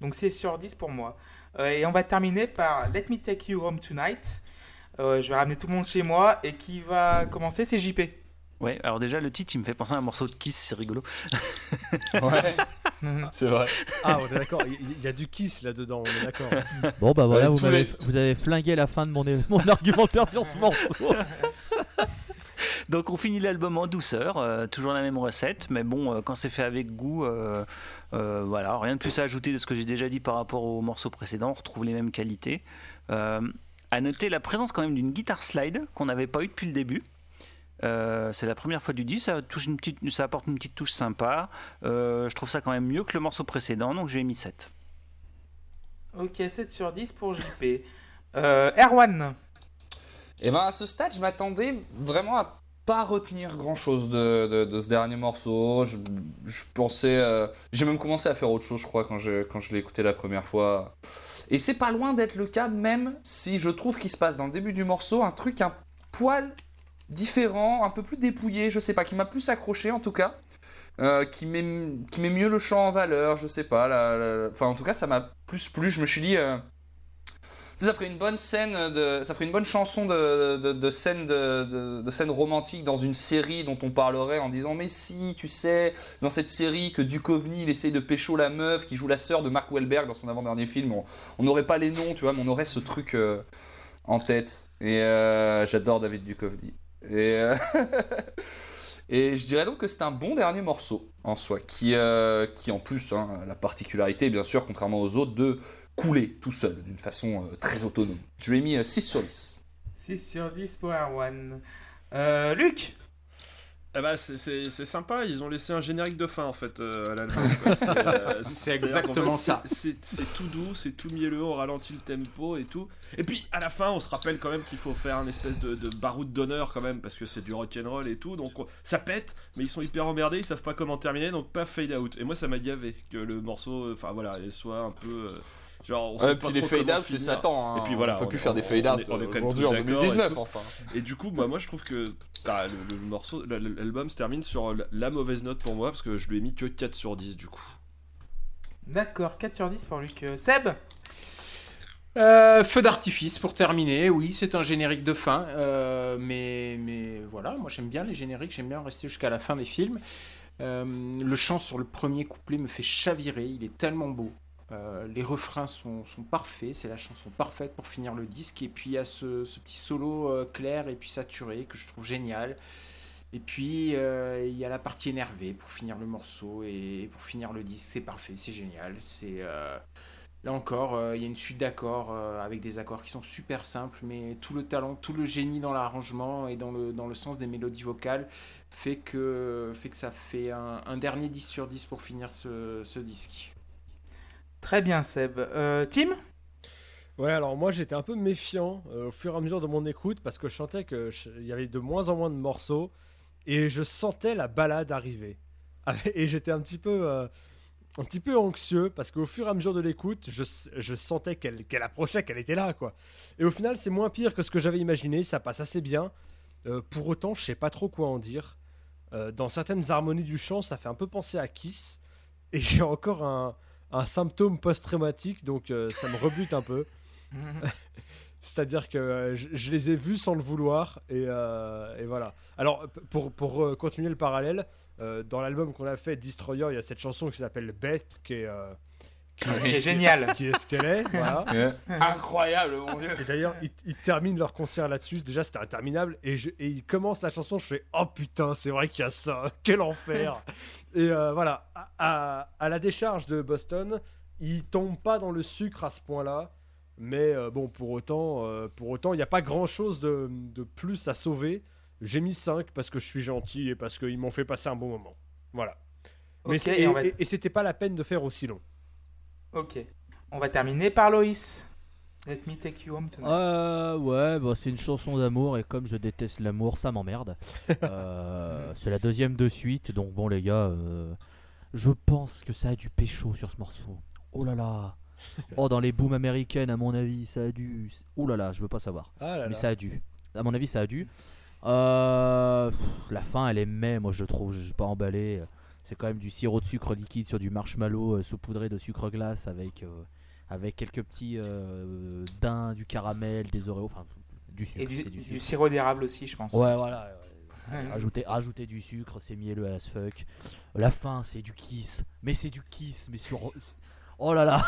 Donc, c'est sur 10 pour moi. Euh, et on va terminer par Let Me Take You Home Tonight. Euh, je vais ramener tout le monde chez moi et qui va commencer, c'est JP. Ouais, alors déjà le titre il me fait penser à un morceau de Kiss, c'est rigolo. Ouais, c'est vrai. Ah, on est d'accord, il y, a du kiss là-dedans, on est d'accord. Bon bah voilà, Ouais, vous, les- vous avez flingué la fin de mon, mon argumentaire sur ce morceau. Donc on finit l'album en douceur, euh, toujours la même recette, mais bon, euh, quand c'est fait avec goût, euh, euh, voilà, rien de plus à ajouter de ce que j'ai déjà dit par rapport au morceau précédent, on retrouve les mêmes qualités. Euh, à noter la présence quand même d'une guitare slide qu'on n'avait pas eu depuis le début. Euh, c'est la première fois du disque, ça, touche une petite, ça apporte une petite touche sympa. Euh, je trouve ça quand même mieux que le morceau précédent, donc je lui ai mis 7. Ok, 7 sur 10 pour JP. Euh, Erwan. Et ben à ce stade, je m'attendais vraiment à pas retenir grand chose de, de- ce dernier morceau. Je, je pensais. euh, J'ai même commencé à faire autre chose, je crois, quand je, quand je l'ai écouté la première fois. Et c'est pas loin d'être le cas, même si je trouve qu'il se passe dans le début du morceau un truc un poil différent, un peu plus dépouillé, je sais pas, qui m'a plus accroché en tout cas. euh, qui, met, qui met mieux le chant en valeur, je sais pas. la- Enfin, en tout cas, ça m'a plus plu. Je me suis dit. euh, ça ferait une bonne scène de, ça ferait une bonne chanson de, scène romantique dans une série dont on parlerait en disant mais si tu sais dans cette série que Duchovny il essaye de pécho la meuf qui joue la sœur de Mark Wahlberg dans son avant-dernier film on n'aurait pas les noms tu vois mais on aurait ce truc euh, en tête. Et euh, j'adore David Duchovny. Et euh, je dirais donc que c'est un bon dernier morceau en soi qui euh, en plus hein, la particularité bien sûr contrairement aux autres de couler tout seul d'une façon euh, très autonome. Je lui ai mis euh, 6 sur 10. 6 sur 10 pour Erwan. Euh, Luc. Eh ben, c'est- sympa, ils ont laissé un générique de fin en fait euh, à l'album. C'est euh, exactement ça. c'est- tout doux, c'est tout mielleux, on ralentit le tempo et tout. Et puis à la fin, on se rappelle quand même qu'il faut faire un espèce de, de baroud d'honneur quand même parce que c'est du rock'n'roll et tout. Donc on- ça pète, mais ils sont hyper emmerdés, ils savent pas comment terminer, donc pas fade out. Et moi ça m'a gavé que le morceau, enfin voilà, il soit un peu. euh, genre, on sait Ouais, pas puis les trop fade comment out, c'est finir. Satan. hein. Et puis voilà, on peut on plus est- faire des fade on out est- on est quand même aujourd'hui en d'accord et 2019 tout. enfin. Et du coup, bah, moi je trouve que ah, le, le morceau, la- la- l'album se termine sur la, mauvaise note pour moi parce que je lui ai mis que 4 sur 10 du coup. D'accord, 4 sur 10 pour Luc. Euh, Seb? Euh, feu d'artifice pour terminer, oui, c'est un générique de fin, euh, mais, mais voilà, moi j'aime bien les génériques, j'aime bien rester jusqu'à la fin des films. Euh, le chant sur le premier couplet me fait chavirer, il est tellement beau. Euh, les refrains sont, parfaits, c'est la chanson parfaite pour finir le disque, et puis il y a ce, petit solo euh, clair et puis saturé que je trouve génial. Et puis euh, il y a la partie énervée pour finir le morceau et pour finir le disque, c'est parfait, c'est génial, c'est... Là encore, il y a une suite d'accords avec des accords qui sont super simples, mais tout le talent, tout le génie dans l'arrangement et dans le, sens des mélodies vocales fait que, ça fait un, dernier 10 sur 10 pour finir ce disque. Très bien, Seb. Euh, Tim? Ouais, alors moi j'étais un peu méfiant euh, au fur et à mesure de mon écoute parce que je sentais qu'il y avait de moins en moins de morceaux et je sentais la balade arriver. Et j'étais un petit peu, euh, un petit peu anxieux parce qu'au fur et à mesure de l'écoute, je, je sentais qu'elle qu'elle approchait, qu'elle était là quoi. Et au final, c'est moins pire que ce que j'avais imaginé, ça passe assez bien. Pour autant, je sais pas trop quoi en dire. Dans certaines harmonies du chant, ça fait un peu penser à Kiss et j'ai encore un, un symptôme post-traumatique donc euh, ça me rebute un peu. C'est-à-dire que euh, je, je les ai vus sans le vouloir et, euh, et voilà. Alors pour, pour continuer le parallèle, dans l'album qu'on a fait Destroyer, il y a cette chanson qui s'appelle Beth qui est qui, est génial. qui est ce qu'elle est. Voilà. Incroyable, mon dieu. Et d'ailleurs, ils, ils terminent leur concert là-dessus. Déjà, c'était interminable. Et, je, et ils commencent la chanson. Je fais Oh putain, c'est vrai qu'il y a ça. Quel enfer. et euh, voilà. À, à- à la décharge de Boston, ils tombent pas dans le sucre à ce point-là. Mais euh, bon, pour autant, euh, pour autant, il n'y a pas grand-chose de, de plus à sauver. J'ai mis 5 parce que je suis gentil et parce qu'ils m'ont fait passer un bon moment. Voilà. Mais Ok, c'est- et et- et c'était pas la peine de faire aussi long. Ok. On va terminer par Loïs. Let me take you home tonight. Euh, ouais, bah, c'est une chanson d'amour et comme je déteste l'amour, ça m'emmerde. Euh, c'est la deuxième de suite, donc bon les gars, euh, je pense que ça a du pécho sur ce morceau. Oh là là. Oh dans les booms américaines à mon avis, ça a dû. Oh là là, je veux pas savoir. Ah là Mais là. ça a dû. À mon avis, ça a dû. Euh, pff, la fin, elle est mais, moi je trouve, je suis pas emballé. C'est quand même du sirop de sucre liquide sur du marshmallow euh, saupoudré de sucre glace avec, euh, avec quelques petits euh, daims, du caramel, des oreos, enfin du sucre. Et du, sirop d'érable aussi, je pense. Ouais, voilà. ouais. Rajouter, rajouter du sucre, c'est mielleux as fuck. La fin, c'est du kiss. Mais c'est du kiss, mais sur. Oh là là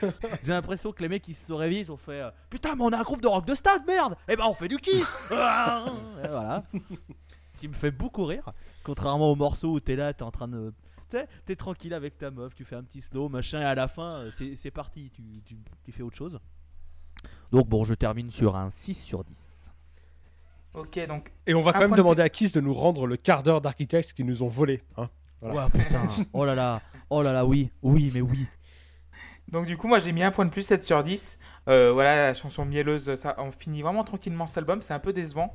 J'ai l'impression que les mecs qui se réveillent, ils ont fait Putain, mais on a un groupe de rock de stade, merde Eh ben on fait du kiss voilà. Ce qui me fait beaucoup rire. Contrairement au morceau où t'es là, t'es en train de. T'es tranquille avec ta meuf, tu fais un petit slow, machin, et à la fin, euh, c'est c'est parti, tu, tu, tu fais autre chose. Donc bon, je termine sur un 6 sur 10. Ok, donc Et on va quand même de demander à Kiss de nous rendre le quart d'heure d'architectes qui nous ont volé. Hein Voilà. Ouais, putain. Oh là là. Oh là là, oui. Oui, mais oui. Donc du coup, moi j'ai mis un point de plus, 7 sur 10. Euh, voilà, la chanson mielleuse, ça, on finit vraiment tranquillement cet album, c'est un peu décevant.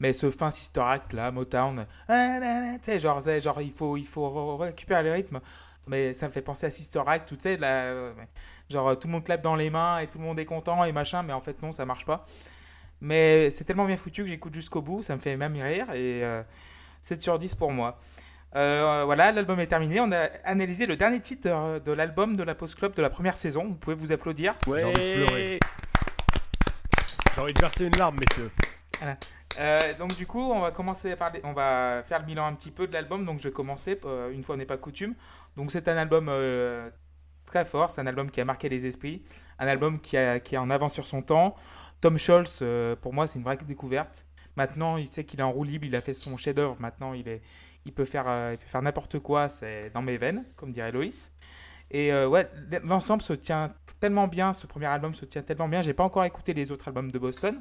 Mais ce fin Sister Act là, Motown, là, tu sais, genre, genre il faut, il faut re- récupérer le rythme. Mais ça me fait penser à Sister Act, tu sais, euh, genre tout le monde clappe dans les mains et tout le monde est content et machin, mais en fait non, ça marche pas. Mais c'est tellement bien foutu que j'écoute jusqu'au bout, ça me fait même rire et euh, 7 sur 10 pour moi. Euh, voilà, l'album est terminé. On a analysé le dernier titre euh, de l'album de la Post Club de la première saison. Vous pouvez vous applaudir. J'ai envie de pleurer. J'ai envie de verser une larme, messieurs. Euh, donc du coup, on va commencer par les- on va faire le bilan un petit peu de l'album. Donc je vais commencer euh, une fois n'est pas coutume. Donc c'est un album euh, très fort, c'est un album qui a marqué les esprits, un album qui, a, qui est en avance sur son temps. Tom Scholz, euh, pour moi, c'est une vraie découverte. Maintenant, il sait qu'il est en roue libre, il a fait son chef-d'œuvre. Maintenant, il est, il peut faire, euh, il peut faire n'importe quoi. C'est dans mes veines, comme dirait Loïs. Et euh, ouais, l'ensemble se tient tellement bien. Ce premier album se tient tellement bien. J'ai pas encore écouté les autres albums de Boston.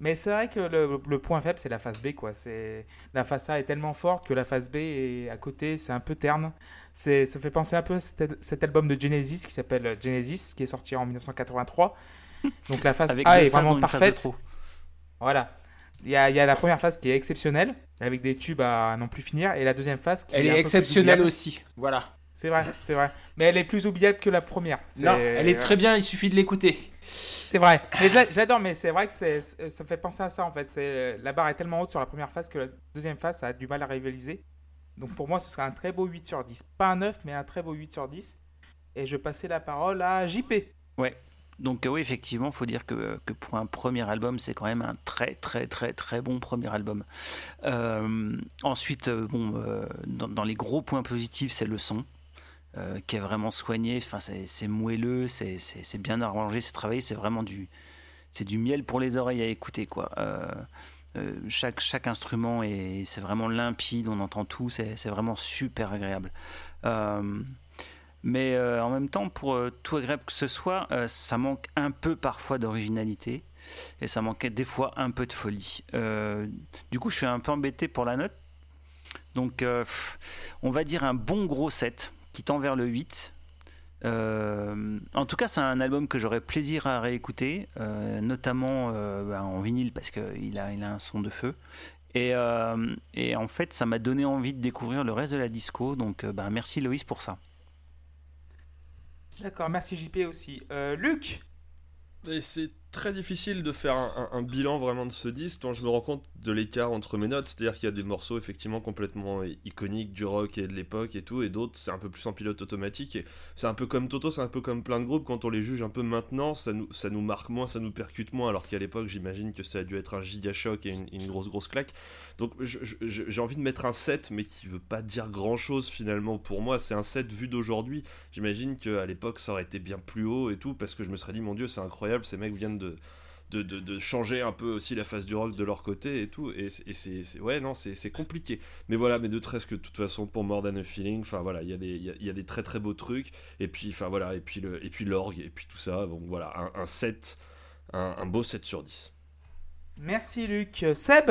Mais c'est vrai que le, le point faible, c'est la face B. Quoi. C'est, la face A est tellement forte que la face B est à côté, c'est un peu terne. C'est, ça fait penser un peu à cet, cet album de Genesis qui s'appelle Genesis, qui est sorti en 1983. Donc la face Avec A est vraiment parfaite. Voilà. Il y, a, il y a la première phase qui est exceptionnelle, avec des tubes à non plus finir, et la deuxième phase qui Elle est, un est peu plus exceptionnelle aussi. Voilà. C'est vrai, c'est vrai. Mais elle est plus oubliable que la première. C'est- Non, elle est très bien, il suffit de l'écouter. C'est vrai. Mais j'adore, mais c'est vrai que ça me fait penser à ça en fait. C'est, la barre est tellement haute sur la première phase que la deuxième phase, ça a du mal à rivaliser. Donc pour moi, ce serait un très beau 8 sur 10. Pas un 9, mais un très beau 8 sur 10. Et je vais passer la parole à JP. Donc euh, oui, effectivement, faut dire que, que pour un premier album, c'est quand même un très très très très bon premier album. Euh, ensuite, euh, bon, euh, dans, les gros points positifs, c'est le son. euh, qui est vraiment soigné, enfin, c'est moelleux, c'est bien arrangé, c'est travaillé, c'est vraiment du, c'est du miel pour les oreilles à écouter. Quoi. Euh, euh, chaque, chaque instrument, est- c'est vraiment limpide, on entend tout, c'est vraiment super agréable. Mais euh, en même temps, pour euh, tout agréable que ce soit, euh, ça manque un peu parfois d'originalité et ça manquait des fois un peu de folie. Du coup, je suis un peu embêté pour la note. Donc, on va dire un bon gros 7 qui tend vers le 8. Euh, en tout cas, c'est un album que j'aurais plaisir à réécouter, notamment bah, en vinyle parce qu'il a, il a un son de feu. Et, en fait, ça m'a donné envie de découvrir le reste de la disco. Donc, bah, merci Loïs pour ça. D'accord, merci JP aussi. Euh, Luc? C'est très difficile de faire un, un- un bilan vraiment de ce disque dont je me rends compte de l'écart entre mes notes. C'est-à-dire qu'il y a des morceaux effectivement complètement iconiques du rock et de l'époque et tout, et d'autres c'est un peu plus en pilote automatique. Et c'est un peu comme Toto, c'est un peu comme plein de groupes. Quand on les juge un peu maintenant, ça nous, ça nous marque moins, ça nous percute moins, alors qu'à l'époque j'imagine que ça a dû être un giga choc et une, grosse grosse claque. Donc j'ai envie de mettre un 7, mais qui veut pas dire grand chose finalement pour moi. C'est un 7 vu d'aujourd'hui. J'imagine qu'à l'époque ça aurait été bien plus haut et tout, parce que je me serais dit, mon dieu, c'est incroyable, ces mecs viennent de, de, de- de changer un peu aussi la face du rock de leur côté et tout. Et, c'est- et c'est, c'est- ouais, non, c'est, c'est compliqué. Mais voilà, mais de très que de toute façon, pour More Than a Feeling, enfin voilà, il y, a des- il y a, il y a des très très beaux trucs. Et puis, enfin voilà, et puis, le, et puis l'orgue, et puis tout ça. Donc voilà, un, un 7, un, un beau 7 sur 10. Merci Luc. Seb?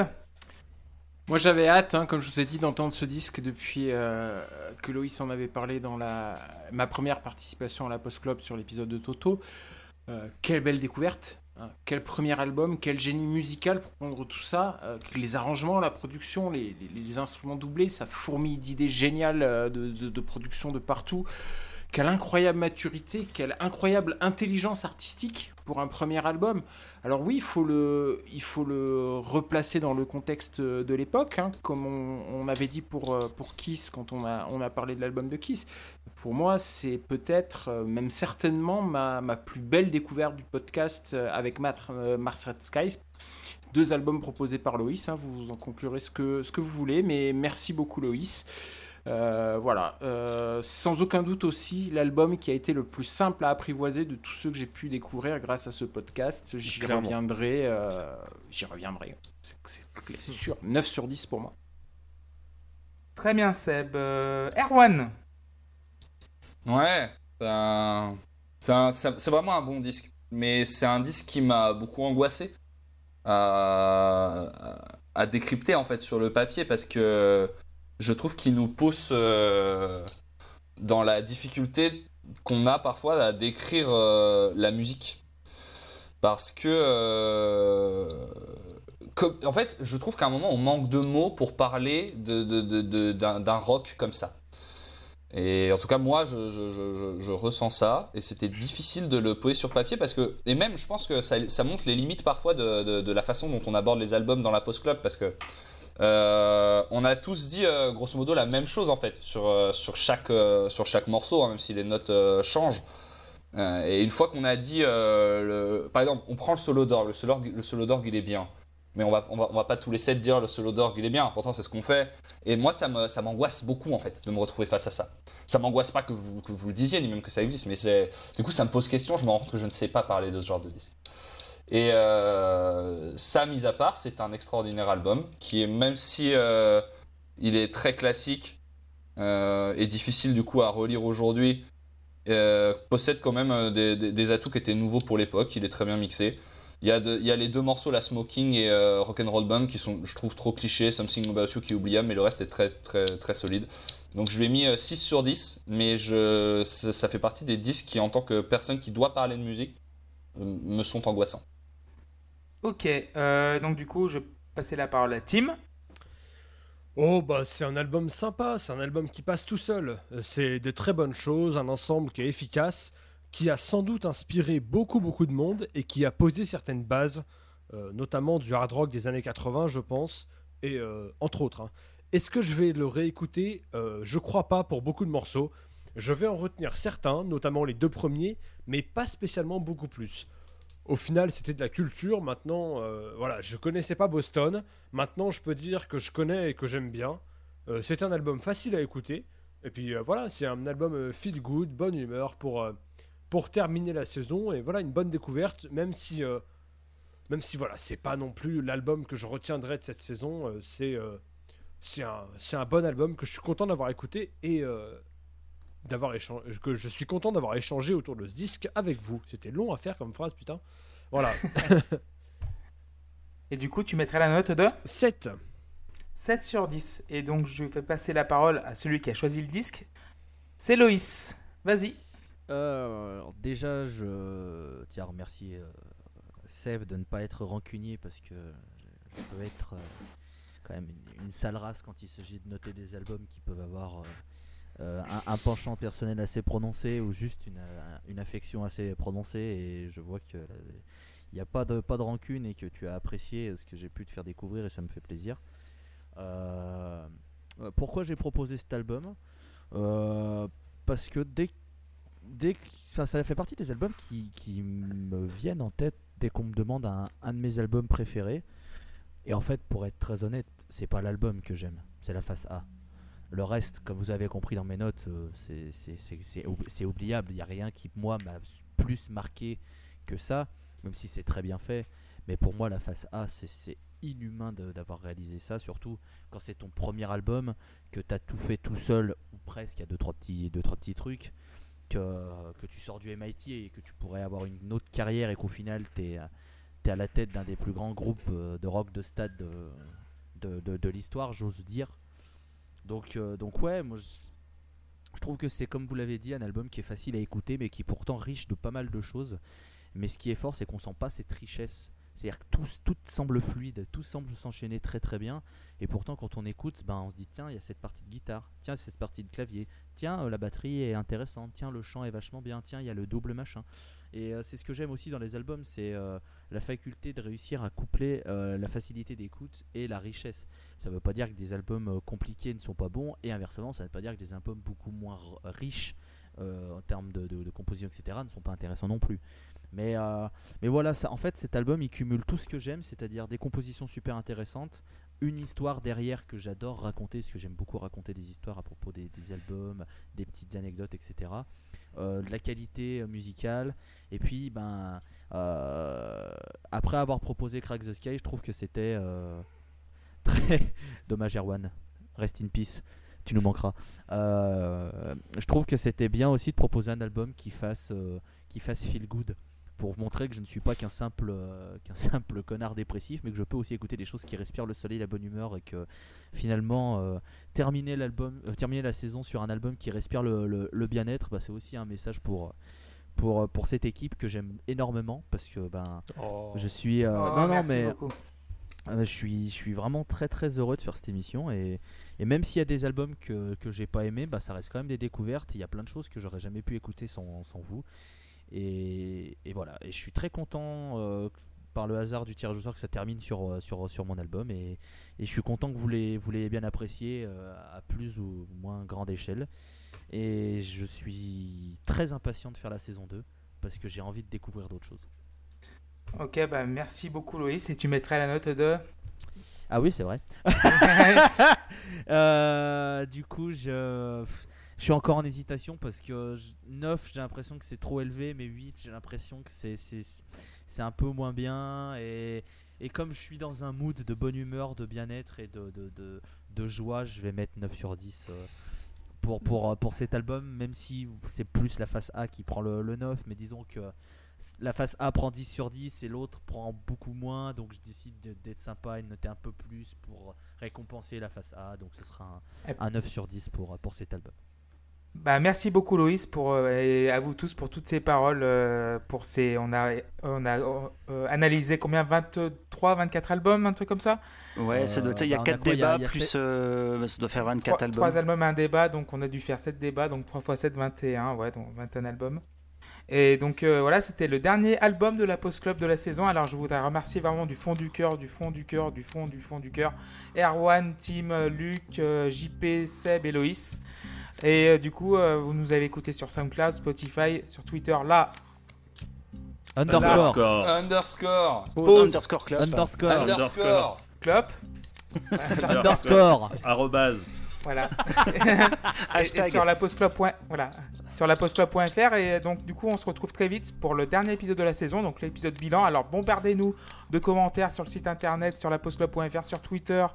Moi j'avais hâte, hein, comme je vous ai dit, d'entendre ce disque depuis euh, que Loïs en avait parlé dans la, ma première participation à la Post Club sur l'épisode de Toto. Euh, quelle belle découverte, hein. quel premier album, quel génie musical pour prendre tout ça, euh, les arrangements, la production, les, instruments doublés, ça fourmille d'idées géniales euh, de, production de partout. Quelle incroyable maturité, quelle incroyable intelligence artistique pour un premier album. Alors oui, il faut le, il faut le replacer dans le contexte de l'époque, hein, comme on, on avait dit pour, pour Kiss quand on a, on a parlé de l'album de Kiss. Pour moi, c'est peut-être, euh, même certainement, ma, ma plus belle découverte du podcast euh, avec euh, Mars Red Sky. deux albums proposés par Loïs. hein, vous en conclurez ce que, ce que vous voulez, mais merci beaucoup Loïs. Euh, voilà, Euh, sans aucun doute aussi l'album qui a été le plus simple à apprivoiser de tous ceux que j'ai pu découvrir grâce à ce podcast. J'y reviendrai, euh, j'y reviendrai. C'est- sûr, 9 sur 10 pour moi. Très bien, Seb. Euh, Erwan Ouais, c'est vraiment un bon disque. Mais c'est un disque qui m'a beaucoup angoissé à, à décrypter en fait sur le papier parce que je trouve qu'il nous pousse euh, dans la difficulté qu'on a parfois à décrire euh, la musique. Parce que, euh, en fait, je trouve qu'à un moment on manque de mots pour parler d'un rock comme ça. Et en tout cas, moi, je, je- je- ressens ça, et c'était difficile de le poser sur papier parce que, et même, je pense que ça, montre les limites parfois de, de- la façon dont on aborde les albums dans la post club parce que euh, on a tous dit euh, grosso modo la même chose en fait sur, euh, sur, chaque, sur chaque morceau, hein, même si les notes changent. Et une fois qu'on a dit, par exemple, on prend le solo d'orgue, le solo, le solo d'orgue il est bien, mais on va, on va, on va pas tous les sept dire le solo d'orgue il est bien. Pourtant c'est ce qu'on fait. Et moi ça me, ça m'angoisse beaucoup en fait de me retrouver face à ça. Ça m'angoisse pas que vous, que vous le disiez ni même que ça existe, mais c'est, du coup ça me pose question. Je me rends compte que je ne sais pas parler de ce genre de disque. Et euh, ça, mis à part, c'est un extraordinaire album qui est, même si euh, il est très classique euh, et difficile du coup à relire aujourd'hui, possède quand même des atouts qui étaient nouveaux pour l'époque. Il est très bien mixé. Il y, a de- il y a les deux morceaux, la Smoking et euh, Rock'n'Roll Band, qui sont, je trouve, trop clichés. Something About You qui est oubliable, mais le reste est très, très, très solide. Donc je lui ai mis euh, 6 sur 10, mais je, ça, ça fait partie des disques qui, en tant que personne qui doit parler de musique, euh, me sont angoissants. Ok, euh, donc du coup, je vais passer la parole à Tim. Oh bah c'est un album sympa, c'est un album qui passe tout seul. Euh, C'est de très bonnes choses, un ensemble qui est efficace, qui a sans doute inspiré beaucoup beaucoup de monde et qui a posé certaines bases, euh, notamment du hard rock des années 80 je pense, et euh, entre autres. hein. Est-ce que je vais le réécouter? Euh, Je crois pas pour beaucoup de morceaux. Je vais en retenir certains, notamment les deux premiers, mais pas spécialement beaucoup plus. Au final, c'était de la culture. Maintenant, euh, voilà, je connaissais pas Boston. Maintenant, je peux dire que je connais et que j'aime bien. C'est un album facile à écouter. Et puis voilà, c'est un album feel good, bonne humeur pour, pour terminer la saison. Et voilà, une bonne découverte, même si, euh, même si voilà, c'est pas non plus l'album que je retiendrai de cette saison. euh, c'est euh, c'est un, c'est un bon album que je suis content d'avoir écouté et euh, d'avoir échangé, que je suis content d'avoir échangé autour de ce disque avec vous. C'était long à faire comme phrase, putain. Voilà, Et du coup, tu mettrais la note de? 7. 7 sur 10. Et donc, je vais passer la parole à celui qui a choisi le disque. C'est Loïs. Vas-y. Euh, déjà, je tiens à remercier euh, Seb de ne pas être rancunier parce que je, peux être euh, quand même une, sale race quand il s'agit de noter des albums qui peuvent avoir un, penchant personnel assez prononcé ou juste une, affection assez prononcée. Et je vois que il n'y a pas de, rancune et que tu as apprécié ce que j'ai pu te faire découvrir et ça me fait plaisir. Pourquoi j'ai proposé cet album? Parce que dès ça fait partie des albums qui, me viennent en tête dès qu'on me demande un, de mes albums préférés. Et en fait, pour être très honnête, c'est pas l'album que j'aime, c'est la face A. Le reste, comme vous avez compris dans mes notes, euh, c'est- c'est- c'est c'est oub- c'est oubliable. Il n'y a rien qui, moi, m'a plus marqué que ça, même si c'est très bien fait. Mais pour moi, la face A, c'est- inhumain d'avoir réalisé ça, surtout quand c'est ton premier album, que tu as tout fait tout seul, ou presque, il y a deux trois petits, deux, trois petits trucs que, tu sors du MIT et que tu pourrais avoir une autre carrière et qu'au final tu es, à la tête d'un des plus grands groupes euh, de rock de stade de, de, de- l'histoire, j'ose dire. Donc, euh, donc ouais, moi je, je trouve que c'est comme vous l'avez dit un album qui est facile à écouter mais qui est pourtant riche de pas mal de choses. Mais ce qui est fort c'est qu'on sent pas cette richesse. C'est-à-dire que tout, tout semble fluide, tout semble s'enchaîner très très bien. Et pourtant, quand on écoute, ben, on se dit tiens, il y a cette partie de guitare, tiens, cette partie de clavier, tiens, euh, la batterie est intéressante, tiens, le chant est vachement bien, tiens, il y a le double machin. Et euh, c'est ce que j'aime aussi dans les albums, c'est euh, la faculté de réussir à coupler la facilité d'écoute et la richesse. Ça veut pas dire que des albums compliqués ne sont pas bons, et inversement, ça veut pas dire que des albums beaucoup moins riches en termes de, composition, etc., ne sont pas intéressants non plus. Mais, mais voilà, en fait, cet album, il cumule tout ce que j'aime, c'est-à-dire des compositions super intéressantes, une histoire derrière que j'adore raconter, parce que j'aime beaucoup raconter des histoires à propos des, albums, des petites anecdotes, etc. Euh, de la qualité euh, musicale, et puis, ben, euh, après avoir proposé Crack the Sky, je trouve que c'était très dommage, Erwan. Rest in peace. Tu nous manqueras. Je trouve que c'était bien aussi de proposer un album qui fasse, qui fasse feel good pour montrer que je ne suis pas qu'un simple, euh, qu'un simple connard dépressif, mais que je peux aussi écouter des choses qui respirent le soleil, la bonne humeur, et que finalement euh, terminer l'album, euh, terminer la saison sur un album qui respire le, le- le bien-être, bah, c'est aussi un message pour pour pour cette équipe que j'aime énormément parce que ben Oh. je suis euh, Oh, non non mais beaucoup. euh, je suis, je suis vraiment très très heureux de faire cette émission et, et même s'il y a des albums que, que j'ai pas aimé, bah, ça reste quand même des découvertes. Il y a plein de choses que j'aurais jamais pu écouter sans, sans vous. Et, et voilà, et je suis très content euh, par le hasard du tirage au sort que ça termine sur, euh, sur, sur mon album et, et je suis content que vous l'ayez vous l'ayez bien apprécié euh, à plus ou moins grande échelle. Et je suis très impatient de faire la saison 2 parce que j'ai envie de découvrir d'autres choses. Ok, bah merci beaucoup Loïs. Et tu mettrais la note de. Ah oui, c'est vrai. Euh, du coup, je, je suis encore en hésitation parce que je- 9, j'ai l'impression que c'est trop élevé, mais 8, j'ai l'impression que c'est, c'est, un peu moins bien. Et, et comme je suis dans un mood de bonne humeur, de bien-être et de, de, de, de joie, je vais mettre 9 sur 10 euh, pour, pour, euh, pour cet album, même si c'est plus la face A qui prend le, le 9, mais disons que la face A prend 10 sur 10 et l'autre prend beaucoup moins, donc je décide de- d'être sympa et de noter un peu plus pour récompenser la face A, donc ce sera un, un 9 sur 10 pour, pour cet album. Bah, merci beaucoup Loïs pour euh, et à vous tous pour toutes ces paroles euh, pour ces on a on a euh, analysé combien 23 24 albums un truc comme ça? Ouais, ça doit, Euh, il y a bah, on a 4 quoi, il y a- débats, plus fait- euh, ça doit faire 24 trois, albums. trois albums. un débat donc on a dû faire 7 débats donc 3 x 7 21 ouais donc 21 albums. Et donc euh, voilà c'était le dernier album de la Post Club de la saison. Alors je voudrais remercier vraiment du fond du cœur du fond du cœur du fond du fond du cœur Erwan Tim euh, Luc euh, JP Seb et Loïs et euh, du coup euh, vous nous avez écouté sur SoundCloud Spotify sur Twitter là Underscore, Underscore. Underscore. Pause underscore club. underscore, Underscore. Club underscore. Arrobase. Voilà. et, sur la postclub. Voilà. Sur la postclub.fr et donc du coup on se retrouve très vite pour le dernier épisode de la saison, donc l'épisode bilan. Alors bombardez-nous de commentaires sur le site internet, sur la postclub.fr, sur Twitter,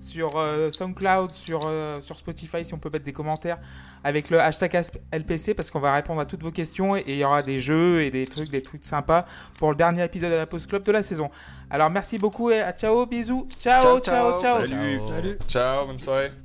sur euh, SoundCloud, sur, euh, sur Spotify si on peut mettre des commentaires avec le hashtag LPC parce qu'on va répondre à toutes vos questions et il y aura des jeux et des trucs, des trucs sympas pour le dernier épisode de la postclub de la saison. Alors merci beaucoup et à ciao, bisous, ciao, ciao, Ciao, ciao. ciao. Salut. Salut. Ciao, bonne soirée.